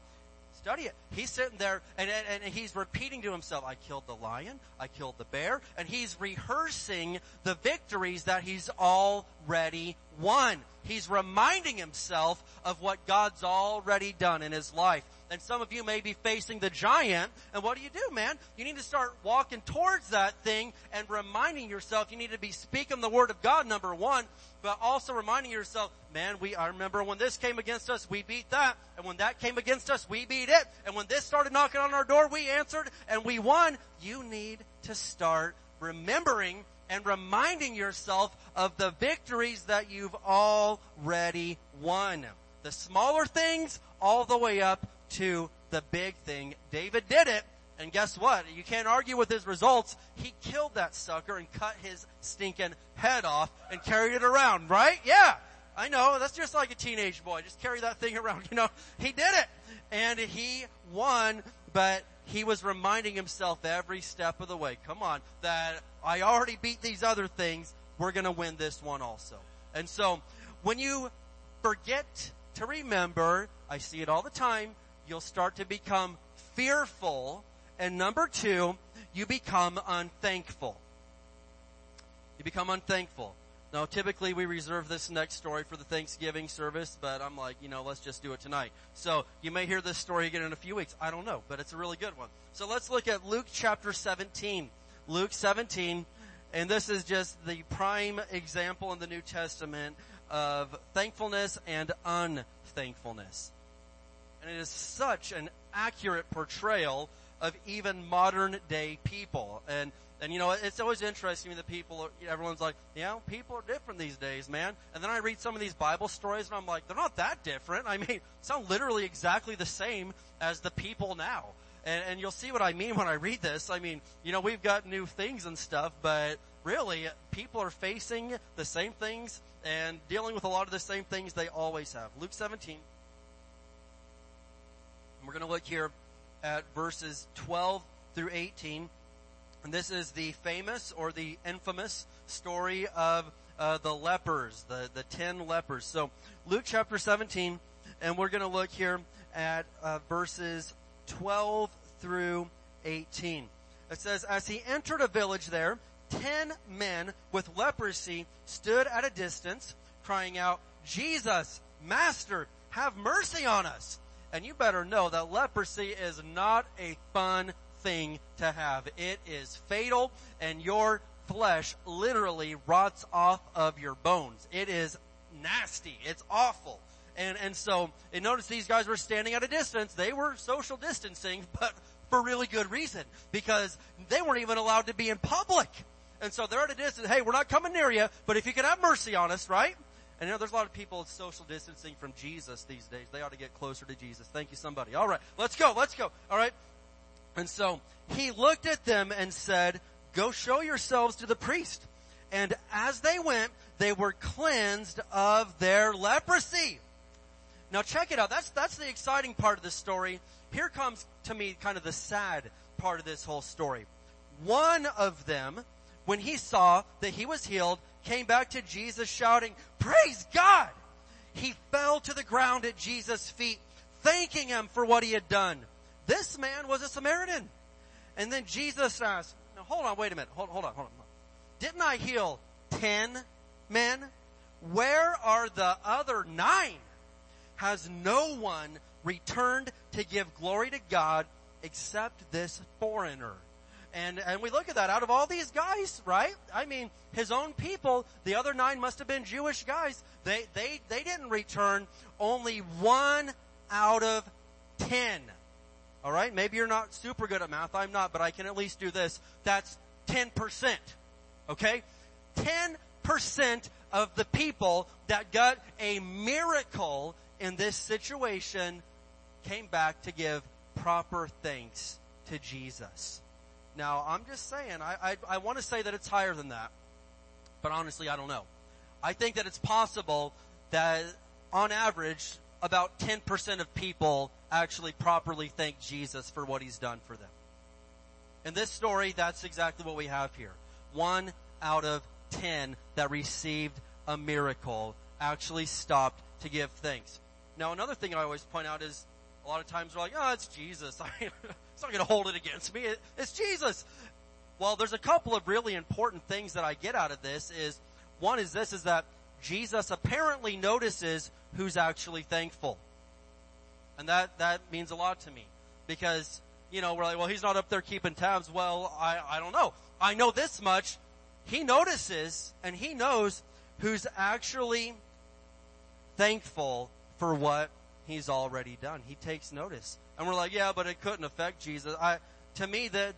Study it. He's sitting there and, and, and he's repeating to himself, I killed the lion, I killed the bear, and he's rehearsing the victories that he's already won. He's reminding himself of what God's already done in his life. And some of you may be facing the giant, and what do you do, man? You need to start walking towards that thing and reminding yourself you need to be speaking the word of God, number one, but also reminding yourself, man, we, I remember when this came against us, we beat that, and when that came against us, we beat it, and when this started knocking on our door, we answered, and we won. You need to start remembering and reminding yourself of the victories that you've already won. The smaller things all the way up to the big thing. David did it. And guess what? You can't argue with his results. He killed that sucker and cut his stinking head off and carried it around, right? Yeah. I know. That's just like a teenage boy. Just carry that thing around, you know. He did it. And he won, but he was reminding himself every step of the way, come on, that I already beat these other things. We're gonna win this one also. And so, when you forget to remember, I see it all the time, you'll start to become fearful. And number two, you become unthankful. You become unthankful. Now, typically we reserve this next story for the Thanksgiving service, but I'm like, you know, let's just do it tonight. So you may hear this story again in a few weeks. I don't know, but it's a really good one. So let's look at Luke chapter 17. Luke 17, and this is just the prime example in the New Testament of thankfulness and unthankfulness. And it is such an accurate portrayal of even modern day people. And, and you know, it's always interesting that people, everyone's like, yeah, people are different these days, man. And then I read some of these Bible stories and I'm like, they're not that different. I mean, sound literally exactly the same as the people now. And, and you'll see what I mean when I read this. I mean, you know, we've got new things and stuff, but really, people are facing the same things and dealing with a lot of the same things they always have. Luke 17. We're going to look here at verses 12 through 18. And this is the famous or the infamous story of uh, the lepers, the, the ten lepers. So Luke chapter 17, and we're going to look here at uh, verses 12 through 18. It says, As he entered a village there, ten men with leprosy stood at a distance, crying out, Jesus, Master, have mercy on us. And you better know that leprosy is not a fun thing to have. It is fatal and your flesh literally rots off of your bones. It is nasty. It's awful. And, and so, and notice these guys were standing at a distance. They were social distancing, but for really good reason. Because they weren't even allowed to be in public. And so they're at a distance. Hey, we're not coming near you, but if you could have mercy on us, right? And you know, there's a lot of people social distancing from Jesus these days. They ought to get closer to Jesus. Thank you, somebody. All right, let's go, let's go. All right. And so he looked at them and said, go show yourselves to the priest. And as they went, they were cleansed of their leprosy. Now check it out. That's, that's the exciting part of this story. Here comes to me kind of the sad part of this whole story. One of them, when he saw that he was healed, came back to Jesus shouting, praise God! He fell to the ground at Jesus' feet, thanking him for what he had done. This man was a Samaritan. And then Jesus asked, now hold on, wait a minute, hold, hold on, hold on. Didn't I heal ten men? Where are the other nine? Has no one returned to give glory to God except this foreigner? And, and we look at that out of all these guys, right? I mean, his own people, the other nine must have been Jewish guys. They, they, they didn't return only one out of ten. Alright? Maybe you're not super good at math. I'm not, but I can at least do this. That's 10%. Okay? 10% of the people that got a miracle in this situation came back to give proper thanks to Jesus. Now, I'm just saying, I, I, I want to say that it's higher than that, but honestly, I don't know. I think that it's possible that on average, about 10% of people actually properly thank Jesus for what he's done for them. In this story, that's exactly what we have here. One out of ten that received a miracle actually stopped to give thanks. Now another thing I always point out is a lot of times we're like, oh, it's Jesus. it's not going to hold it against me. It's Jesus. Well, there's a couple of really important things that I get out of this is one is this is that Jesus apparently notices who's actually thankful. And that, that means a lot to me because you know, we're like, well, he's not up there keeping tabs. Well, I, I don't know. I know this much. He notices and he knows who's actually thankful for what he's already done. He takes notice. And we're like, yeah, but it couldn't affect Jesus. I, to me, the,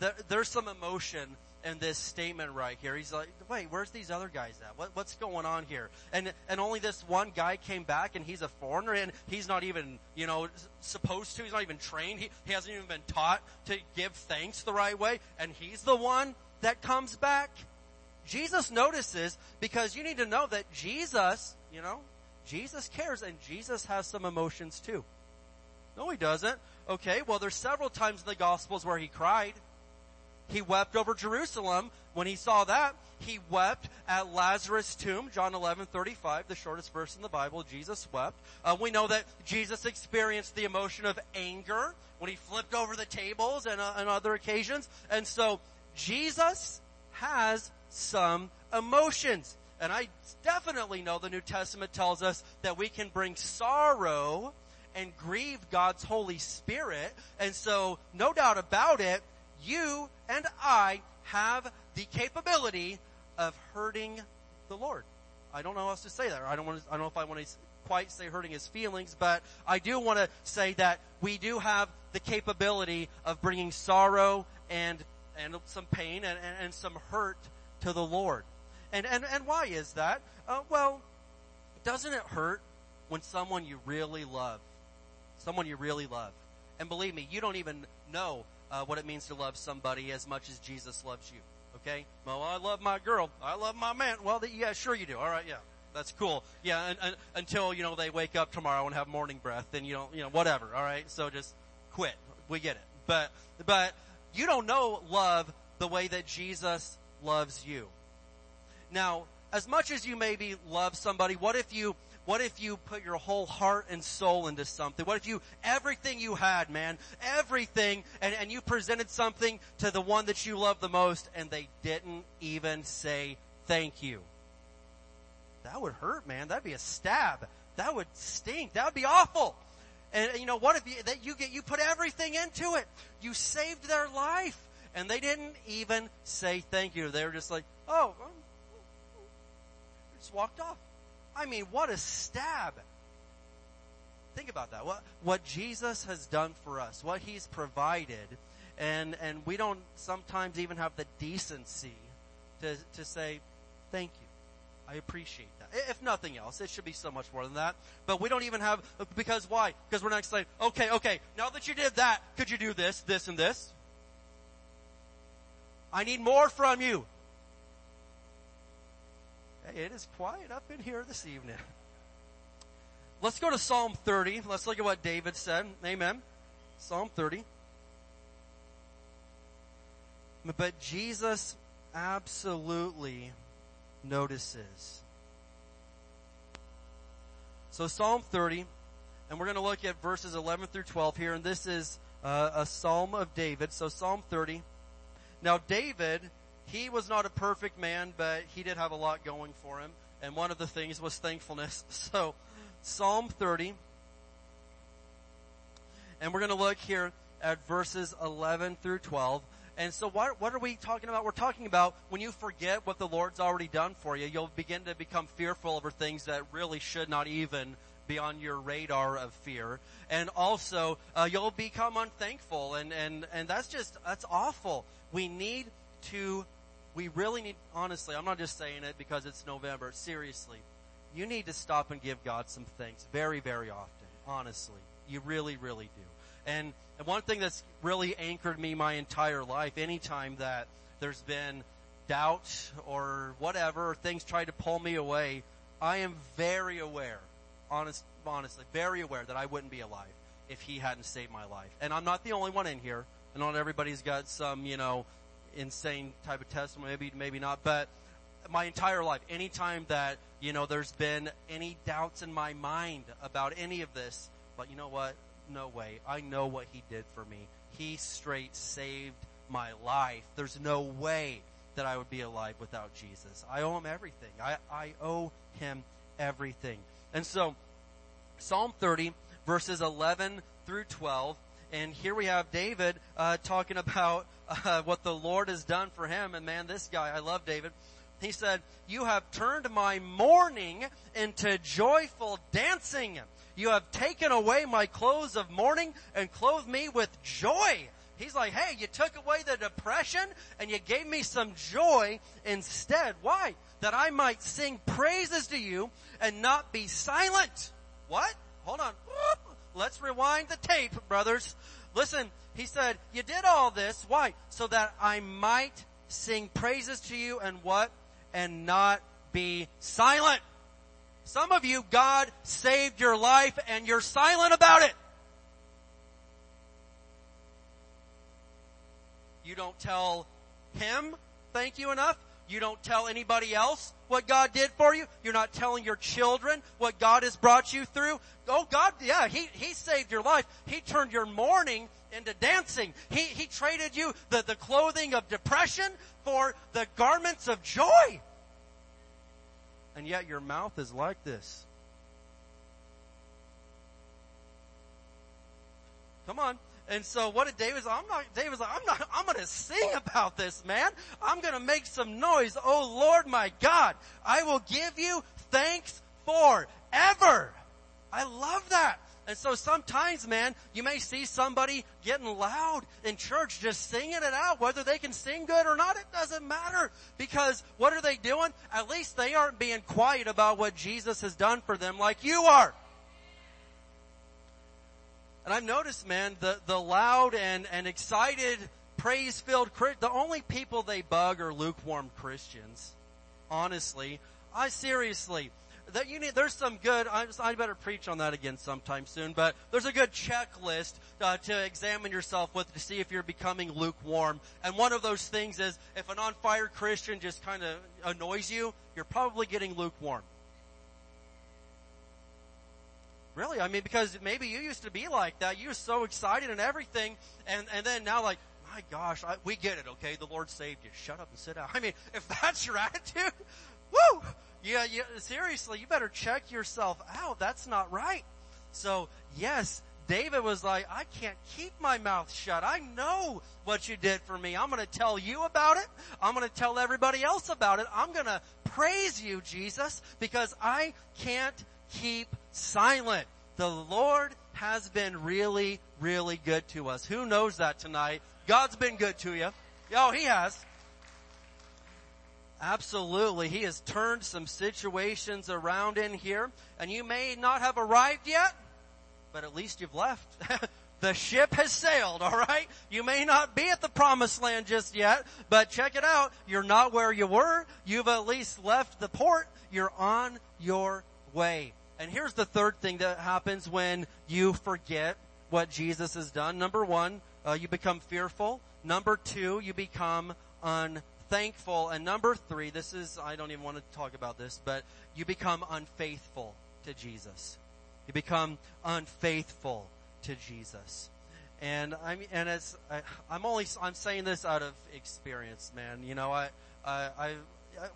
the, there's some emotion in this statement right here. He's like, wait, where's these other guys at? What, what's going on here? And, and only this one guy came back and he's a foreigner and he's not even, you know, supposed to. He's not even trained. He, he hasn't even been taught to give thanks the right way. And he's the one that comes back. Jesus notices because you need to know that Jesus, you know, Jesus cares and Jesus has some emotions too. No, he doesn't. Okay, well there's several times in the Gospels where he cried. He wept over Jerusalem. When he saw that, he wept at Lazarus' tomb. John 11, 35, the shortest verse in the Bible. Jesus wept. Uh, we know that Jesus experienced the emotion of anger when he flipped over the tables and uh, on other occasions. And so Jesus has some emotions. And I definitely know the New Testament tells us that we can bring sorrow and grieve God's Holy Spirit. And so, no doubt about it, you and I have the capability of hurting the Lord. I don't know how else to say that. I don't want to, I don't know if I want to quite say hurting his feelings, but I do want to say that we do have the capability of bringing sorrow and, and some pain and, and, and some hurt to the Lord. And, and, and why is that? Uh, well, doesn't it hurt when someone you really love, someone you really love, and believe me, you don't even know uh, what it means to love somebody as much as Jesus loves you. Okay? Well, I love my girl. I love my man. Well, the, yeah, sure you do. All right, yeah. That's cool. Yeah, and, and, until, you know, they wake up tomorrow and have morning breath, then you don't, you know, whatever. All right? So just quit. We get it. But, but you don't know love the way that Jesus loves you. Now, as much as you maybe love somebody, what if you what if you put your whole heart and soul into something? What if you, everything you had, man, everything, and, and you presented something to the one that you love the most and they didn't even say thank you? That would hurt, man. That'd be a stab. That would stink. That would be awful. And you know, what if you, that you get, you put everything into it. You saved their life and they didn't even say thank you. They were just like, oh, just walked off. I mean, what a stab. Think about that. What, what Jesus has done for us, what He's provided, and, and we don't sometimes even have the decency to, to say, thank you. I appreciate that. If nothing else, it should be so much more than that. But we don't even have, because why? Because we're not saying, okay, okay, now that you did that, could you do this, this, and this? I need more from you. It is quiet up in here this evening. Let's go to Psalm 30. Let's look at what David said. Amen. Psalm 30. But Jesus absolutely notices. So Psalm 30, and we're going to look at verses 11 through 12 here, and this is uh, a Psalm of David. So Psalm 30. Now David he was not a perfect man, but he did have a lot going for him. And one of the things was thankfulness. So, Psalm 30. And we're going to look here at verses 11 through 12. And so what, what are we talking about? We're talking about when you forget what the Lord's already done for you, you'll begin to become fearful over things that really should not even be on your radar of fear. And also, uh, you'll become unthankful and, and, and that's just, that's awful. We need to we really need, honestly, I'm not just saying it because it's November, seriously, you need to stop and give God some thanks very, very often, honestly. You really, really do. And, and one thing that's really anchored me my entire life, anytime that there's been doubt or whatever, or things try to pull me away, I am very aware, honest, honestly, very aware that I wouldn't be alive if he hadn't saved my life. And I'm not the only one in here. And not everybody's got some, you know, insane type of testimony, maybe, maybe not, but my entire life, anytime that, you know, there's been any doubts in my mind about any of this, but you know what? No way. I know what he did for me. He straight saved my life. There's no way that I would be alive without Jesus. I owe him everything. I, I owe him everything. And so, Psalm 30, verses 11 through 12, and here we have David uh, talking about uh, what the Lord has done for him. And man, this guy, I love David. He said, "You have turned my mourning into joyful dancing. You have taken away my clothes of mourning and clothed me with joy." He's like, "Hey, you took away the depression and you gave me some joy instead. Why? That I might sing praises to you and not be silent." What? Hold on. Let's rewind the tape, brothers. Listen, he said, you did all this. Why? So that I might sing praises to you and what? And not be silent. Some of you, God saved your life and you're silent about it. You don't tell him thank you enough. You don't tell anybody else what God did for you. You're not telling your children what God has brought you through. Oh God, yeah, He, He saved your life. He turned your mourning into dancing. He, He traded you the, the clothing of depression for the garments of joy. And yet your mouth is like this. Come on. And so what did David say? I'm not, David's like, I'm not, I'm gonna sing about this, man. I'm gonna make some noise. Oh Lord my God, I will give you thanks forever. I love that. And so sometimes, man, you may see somebody getting loud in church, just singing it out. Whether they can sing good or not, it doesn't matter. Because what are they doing? At least they aren't being quiet about what Jesus has done for them like you are. And I've noticed, man, the, the loud and, and excited, praise filled, the only people they bug are lukewarm Christians. Honestly. I seriously, that you need, there's some good, I, I better preach on that again sometime soon, but there's a good checklist uh, to examine yourself with to see if you're becoming lukewarm. And one of those things is if an on fire Christian just kind of annoys you, you're probably getting lukewarm. Really, I mean, because maybe you used to be like that. You were so excited and everything, and and then now like, my gosh, I, we get it. Okay, the Lord saved you. Shut up and sit down. I mean, if that's your attitude, woo, yeah, yeah. Seriously, you better check yourself out. That's not right. So yes, David was like, I can't keep my mouth shut. I know what you did for me. I'm going to tell you about it. I'm going to tell everybody else about it. I'm going to praise you, Jesus, because I can't keep silent. The Lord has been really, really good to us. Who knows that tonight? God's been good to you. Yo, He has. Absolutely. He has turned some situations around in here, and you may not have arrived yet, but at least you've left. the ship has sailed, alright? You may not be at the promised land just yet, but check it out. You're not where you were. You've at least left the port. You're on your way. And here's the third thing that happens when you forget what Jesus has done. Number one, uh, you become fearful. Number two, you become unthankful. And number three, this is, I don't even want to talk about this, but you become unfaithful to Jesus. You become unfaithful to Jesus. And I'm, and it's, I, I'm only, I'm saying this out of experience, man. You know, I, I, I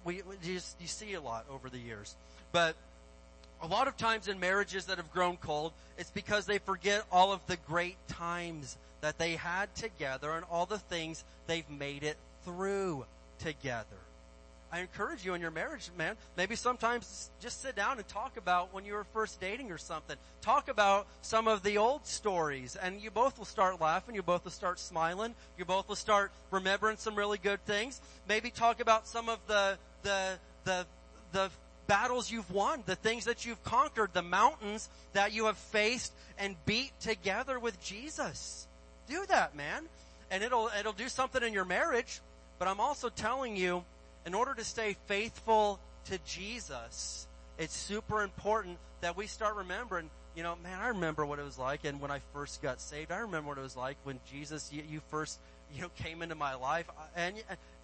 we, we just, you see a lot over the years. But a lot of times in marriages that have grown cold, it's because they forget all of the great times that they had together and all the things they've made it through together. I encourage you in your marriage, man, maybe sometimes just sit down and talk about when you were first dating or something. Talk about some of the old stories and you both will start laughing. You both will start smiling. You both will start remembering some really good things. Maybe talk about some of the, the, the, the battles you've won, the things that you've conquered, the mountains that you have faced and beat together with Jesus. Do that, man. And it'll, it'll do something in your marriage. But I'm also telling you, in order to stay faithful to Jesus, it's super important that we start remembering, you know, man, I remember what it was like and when I first got saved. I remember what it was like when Jesus, you, you first, you know, came into my life and,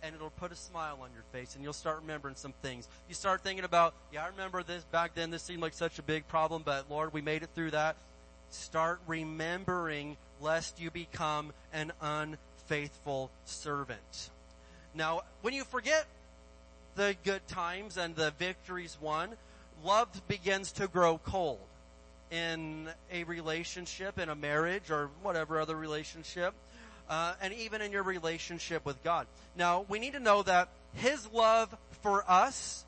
and it'll put a smile on your face and you'll start remembering some things. You start thinking about, yeah, I remember this back then. This seemed like such a big problem, but Lord, we made it through that. Start remembering lest you become an unfaithful servant. Now, when you forget the good times and the victories won, love begins to grow cold in a relationship, in a marriage, or whatever other relationship, uh, and even in your relationship with God. Now, we need to know that His love for us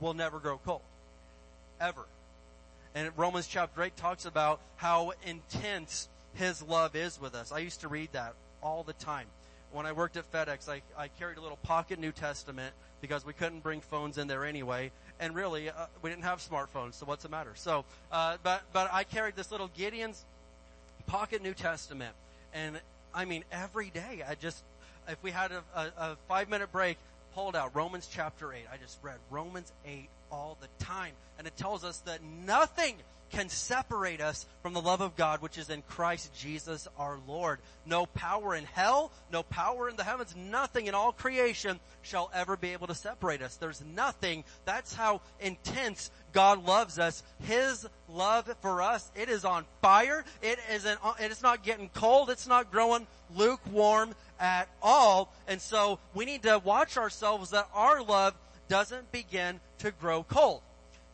will never grow cold. Ever. And Romans chapter 8 talks about how intense His love is with us. I used to read that all the time. When I worked at FedEx, I, I carried a little pocket New Testament because we couldn't bring phones in there anyway. And really, uh, we didn't have smartphones, so what's the matter? So, uh, but, but I carried this little Gideon's pocket New Testament. And I mean, every day I just, if we had a, a, a five minute break, pulled out Romans chapter 8. I just read Romans 8 all the time. And it tells us that nothing can separate us from the love of God which is in Christ Jesus our Lord. No power in hell, no power in the heavens, nothing in all creation shall ever be able to separate us. There's nothing. That's how intense God loves us. His love for us, it is on fire. It isn't, it is not getting cold. It's not growing lukewarm at all. And so we need to watch ourselves that our love doesn't begin to grow cold.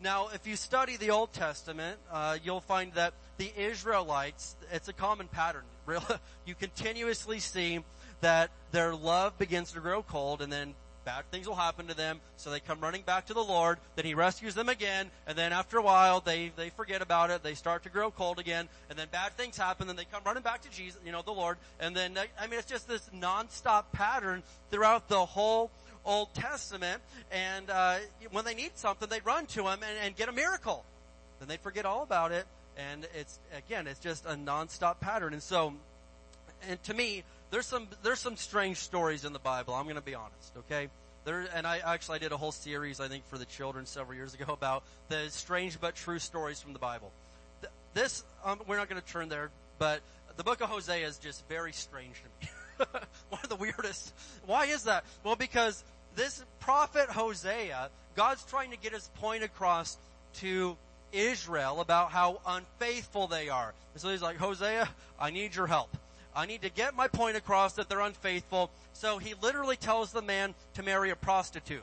Now, if you study the Old Testament, uh, you'll find that the Israelites, it's a common pattern. you continuously see that their love begins to grow cold and then bad things will happen to them, so they come running back to the Lord, then He rescues them again, and then after a while, they, they forget about it, they start to grow cold again, and then bad things happen, then they come running back to Jesus, you know, the Lord, and then, I mean, it's just this nonstop pattern throughout the whole Old Testament, and uh, when they need something, they run to him and, and get a miracle. Then they forget all about it, and it's again, it's just a nonstop pattern. And so, and to me, there's some there's some strange stories in the Bible. I'm going to be honest, okay? There, and I actually I did a whole series I think for the children several years ago about the strange but true stories from the Bible. This um, we're not going to turn there, but the book of Hosea is just very strange to me. One of the weirdest. Why is that? Well, because this prophet Hosea, God's trying to get his point across to Israel about how unfaithful they are. And so he's like, Hosea, I need your help. I need to get my point across that they're unfaithful. So he literally tells the man to marry a prostitute.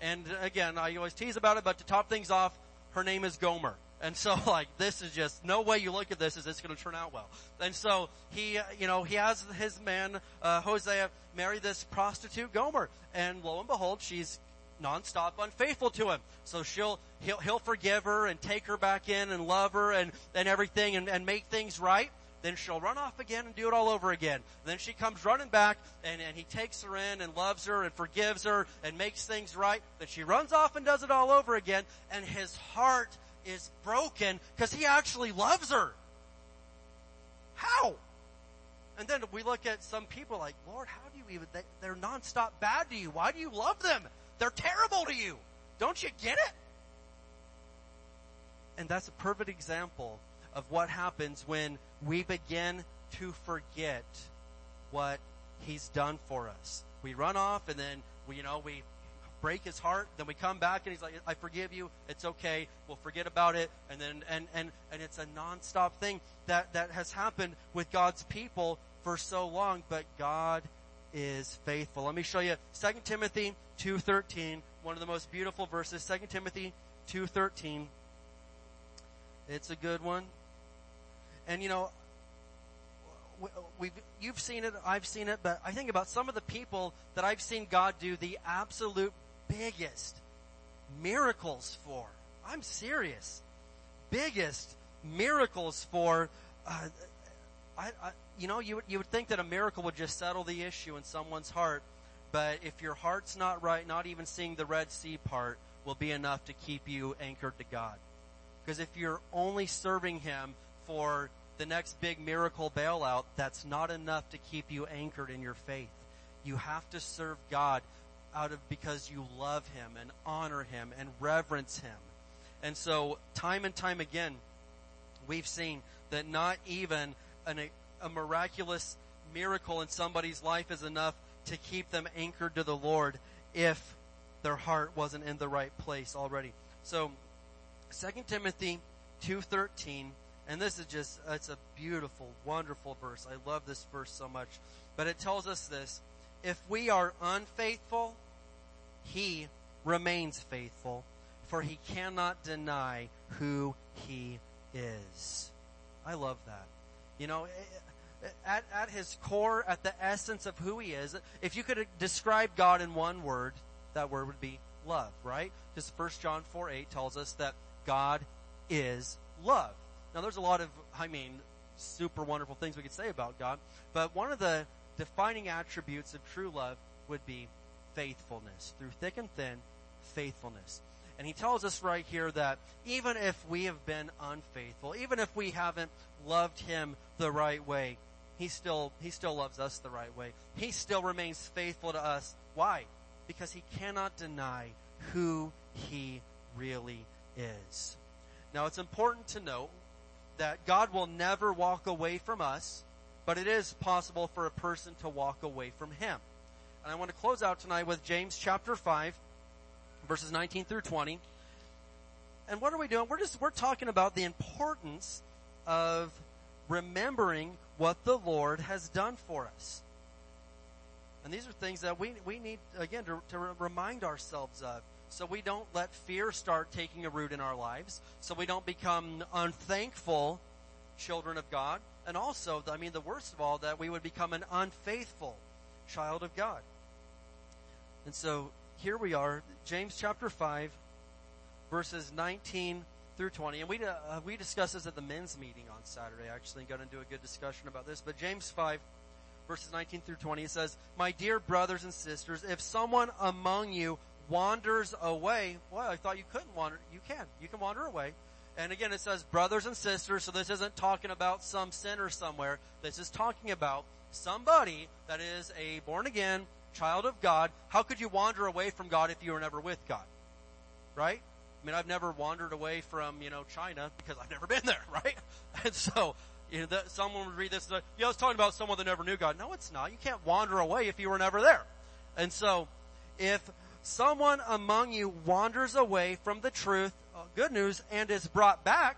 And again, I always tease about it, but to top things off, her name is Gomer. And so like this is just no way you look at this is it's going to turn out well. And so he, you know, he has his man uh, Hosea marry this prostitute Gomer, and lo and behold, she's nonstop unfaithful to him. So she'll he'll he'll forgive her and take her back in and love her and and everything and, and make things right. Then she'll run off again and do it all over again. Then she comes running back and, and he takes her in and loves her and forgives her and makes things right. Then she runs off and does it all over again and his heart is broken because he actually loves her. How? And then we look at some people like, Lord, how do you even, they, they're nonstop bad to you. Why do you love them? They're terrible to you. Don't you get it? And that's a perfect example of what happens when we begin to forget what he's done for us. We run off and then we, you know, we break his heart. Then we come back and he's like, I forgive you. It's okay. We'll forget about it. And then, and, and, and it's a nonstop thing that, that has happened with God's people for so long, but God is faithful. Let me show you 2 Timothy 2.13, one of the most beautiful verses, 2 Timothy 2.13. It's a good one. And you know, we've, you've seen it, I've seen it, but I think about some of the people that I've seen God do the absolute biggest miracles for. I'm serious. Biggest miracles for. Uh, I, I, you know, you you would think that a miracle would just settle the issue in someone's heart, but if your heart's not right, not even seeing the Red Sea part will be enough to keep you anchored to God. Because if you're only serving Him for the next big miracle bailout, that's not enough to keep you anchored in your faith. You have to serve God out of because you love him and honor him and reverence him. And so time and time again, we've seen that not even an, a miraculous miracle in somebody's life is enough to keep them anchored to the Lord if their heart wasn't in the right place already. So 2 Timothy 2:13 and this is just it's a beautiful wonderful verse. I love this verse so much. But it tells us this, if we are unfaithful, he remains faithful, for he cannot deny who he is. I love that. You know, eh, eh, at, at his core, at the essence of who he is, if you could describe God in one word, that word would be love, right? Because 1 John 4 8 tells us that God is love. Now there's a lot of, I mean, super wonderful things we could say about God, but one of the defining attributes of true love would be faithfulness. Through thick and thin, faithfulness. And he tells us right here that even if we have been unfaithful, even if we haven't loved him the right way, he still, he still loves us the right way. He still remains faithful to us. Why? Because he cannot deny who he really is. Now it's important to note that God will never walk away from us, but it is possible for a person to walk away from him. And I want to close out tonight with James chapter 5, verses 19 through 20. And what are we doing? We're just, we're talking about the importance of remembering what the Lord has done for us. And these are things that we, we need, again, to, to remind ourselves of. So we don't let fear start taking a root in our lives. So we don't become unthankful children of God. And also, I mean, the worst of all, that we would become an unfaithful child of God. And so here we are, James chapter 5, verses 19 through 20. And we, uh, we discussed this at the men's meeting on Saturday, actually, got into a good discussion about this. But James 5, verses 19 through 20, it says, My dear brothers and sisters, if someone among you wanders away, well, I thought you couldn't wander. You can. You can wander away. And again, it says brothers and sisters, so this isn't talking about some sinner somewhere. This is talking about somebody that is a born again child of God. How could you wander away from God if you were never with God? Right? I mean, I've never wandered away from, you know, China because I've never been there, right? And so, you know, the, someone would read this, and, you know, it's talking about someone that never knew God. No, it's not. You can't wander away if you were never there. And so, if someone among you wanders away from the truth, uh, good news, and is brought back,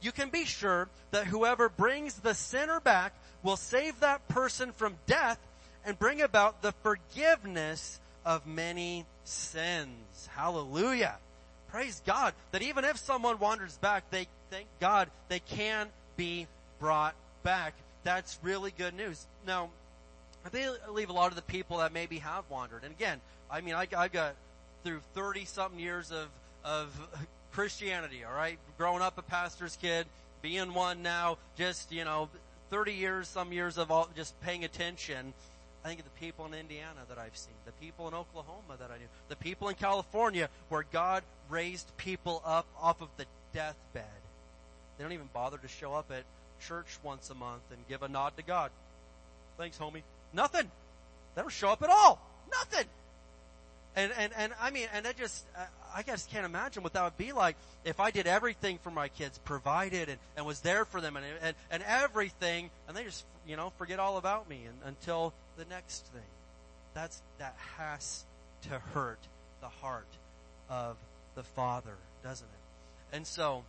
you can be sure that whoever brings the sinner back will save that person from death and bring about the forgiveness of many sins. Hallelujah. Praise God that even if someone wanders back, they thank God they can be brought back. That's really good news. Now, I believe a lot of the people that maybe have wandered, and again, I mean, I, I got through 30 something years of, of Christianity, alright? Growing up a pastor's kid, being one now, just, you know, 30 years, some years of all, just paying attention. I think of the people in Indiana that I've seen, the people in Oklahoma that I knew, the people in California where God raised people up off of the deathbed. They don't even bother to show up at church once a month and give a nod to God. Thanks, homie. Nothing. They don't show up at all. Nothing. And, and, and I mean, and I just, uh, I just can't imagine what that would be like if I did everything for my kids, provided and, and was there for them and, and, and everything, and they just, you know, forget all about me and, until the next thing. That's, that has to hurt the heart of the Father, doesn't it? And so,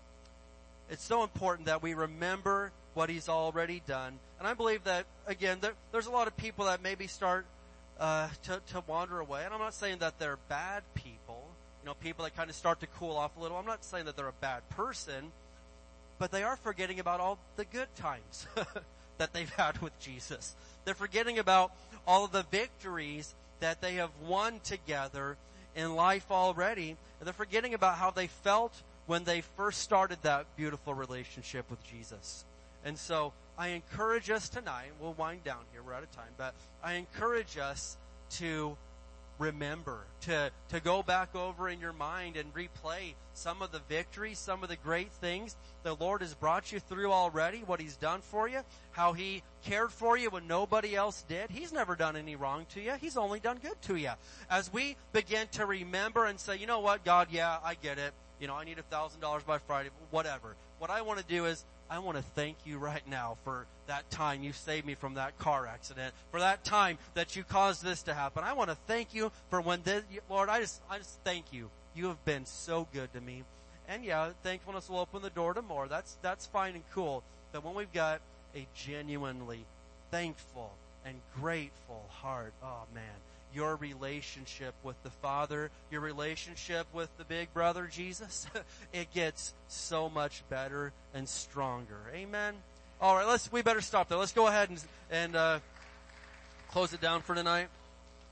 it's so important that we remember what He's already done. And I believe that, again, there, there's a lot of people that maybe start uh, to, to wander away. And I'm not saying that they're bad people, you know, people that kind of start to cool off a little. I'm not saying that they're a bad person, but they are forgetting about all the good times that they've had with Jesus. They're forgetting about all of the victories that they have won together in life already. And they're forgetting about how they felt when they first started that beautiful relationship with Jesus. And so I encourage us tonight, we'll wind down here, we're out of time, but I encourage us to remember, to, to go back over in your mind and replay some of the victories, some of the great things the Lord has brought you through already, what He's done for you, how He cared for you when nobody else did. He's never done any wrong to you. He's only done good to you. As we begin to remember and say, you know what, God, yeah, I get it. you know, I need a thousand dollars by Friday, whatever. What I want to do is, I want to thank you right now for that time you saved me from that car accident, for that time that you caused this to happen. I want to thank you for when this, Lord, I just, I just thank you. You have been so good to me. And yeah, thankfulness will open the door to more. That's, that's fine and cool. But when we've got a genuinely thankful and grateful heart, oh man, your relationship with the Father, your relationship with the big brother Jesus, it gets so much better and stronger. Amen. All right, let's we better stop there. Let's go ahead and and uh, close it down for tonight.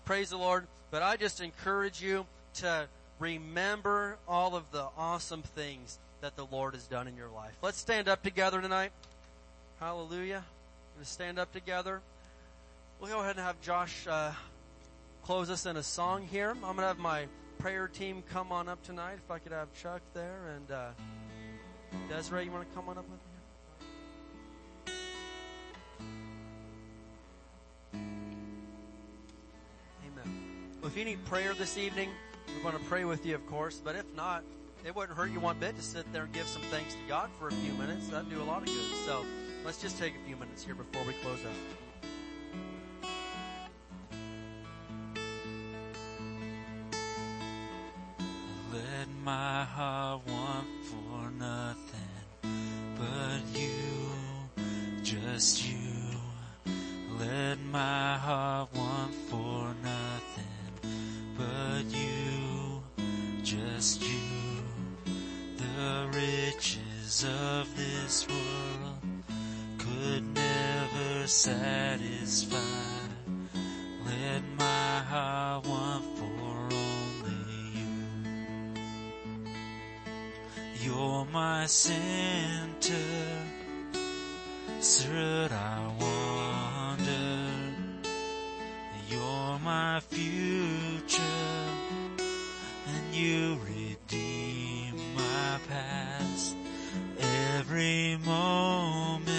Praise the Lord. But I just encourage you to remember all of the awesome things that the Lord has done in your life. Let's stand up together tonight. Hallelujah. We're going to stand up together. We'll go ahead and have Josh uh, close us in a song here. I'm going to have my prayer team come on up tonight. If I could have Chuck there and uh, Desiree, you want to come on up with me? Amen. Well, if you need prayer this evening, we're going to pray with you, of course. But if not, it wouldn't hurt you one bit to sit there and give some thanks to God for a few minutes. That'd do a lot of good. So let's just take a few minutes here before we close out. My heart want for nothing but you, just you. Let my heart want for nothing but you, just you. The riches of this world could never satisfy. Let my heart want You're my center, should I wander? You're my future, and you redeem my past. Every moment,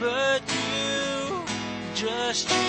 but you, just you.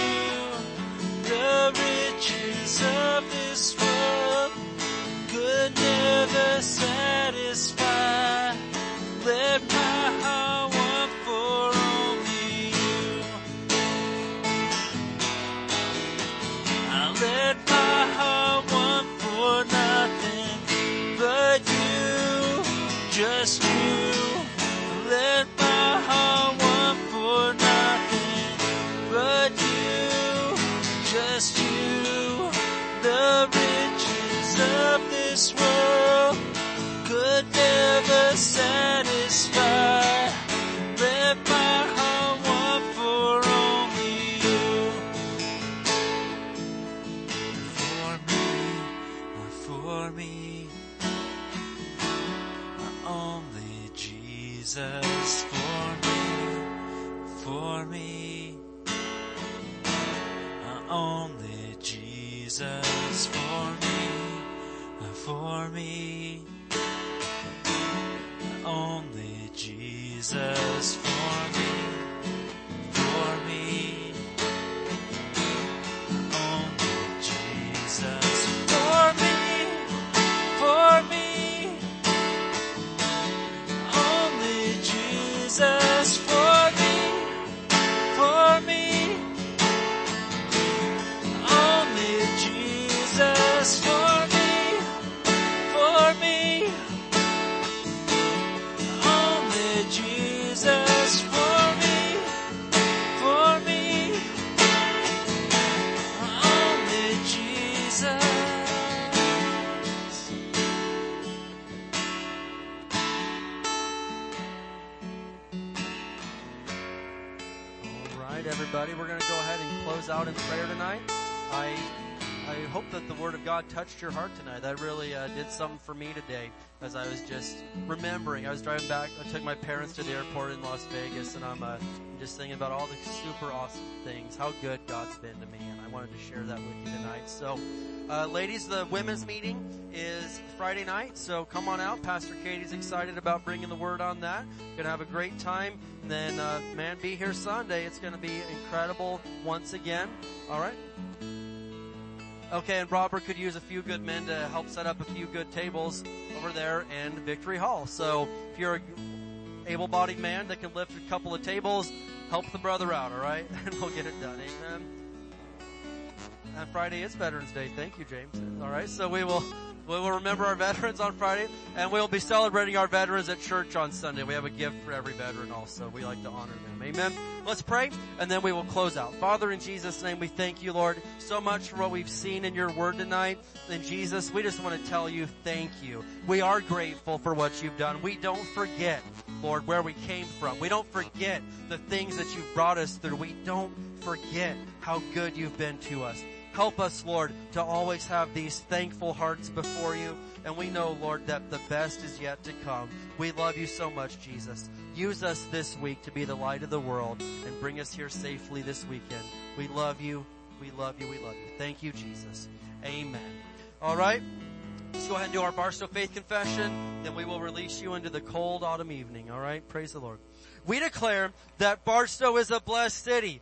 Touched your heart tonight. That really uh, did something for me today as I was just remembering. I was driving back. I took my parents to the airport in Las Vegas, and I'm uh, just thinking about all the super awesome things, how good God's been to me, and I wanted to share that with you tonight. So, uh, ladies, the women's meeting is Friday night, so come on out. Pastor Katie's excited about bringing the Word on that. Gonna have a great time. And then, uh, man, be here Sunday. It's gonna be incredible once again. All right. Okay, and Robert could use a few good men to help set up a few good tables over there in Victory Hall. So if you're a able-bodied man that can lift a couple of tables, help the brother out, alright? And we'll get it done. Amen. And Friday is Veterans Day. Thank you, James. Alright, so we will we will remember our veterans on Friday, and we'll be celebrating our veterans at church on Sunday. We have a gift for every veteran also. We like to honor them. Amen. Let's pray, and then we will close out. Father, in Jesus' name, we thank you, Lord, so much for what we've seen in your word tonight. And Jesus, we just want to tell you thank you. We are grateful for what you've done. We don't forget, Lord, where we came from. We don't forget the things that you've brought us through. We don't forget how good you've been to us. Help us, Lord, to always have these thankful hearts before you. And we know, Lord, that the best is yet to come. We love you so much, Jesus. Use us this week to be the light of the world and bring us here safely this weekend. We love you. We love you. We love you. Thank you, Jesus. Amen. All right. Let's go ahead and do our Barstow Faith Confession. Then we will release you into the cold autumn evening. All right. Praise the Lord. We declare that Barstow is a blessed city.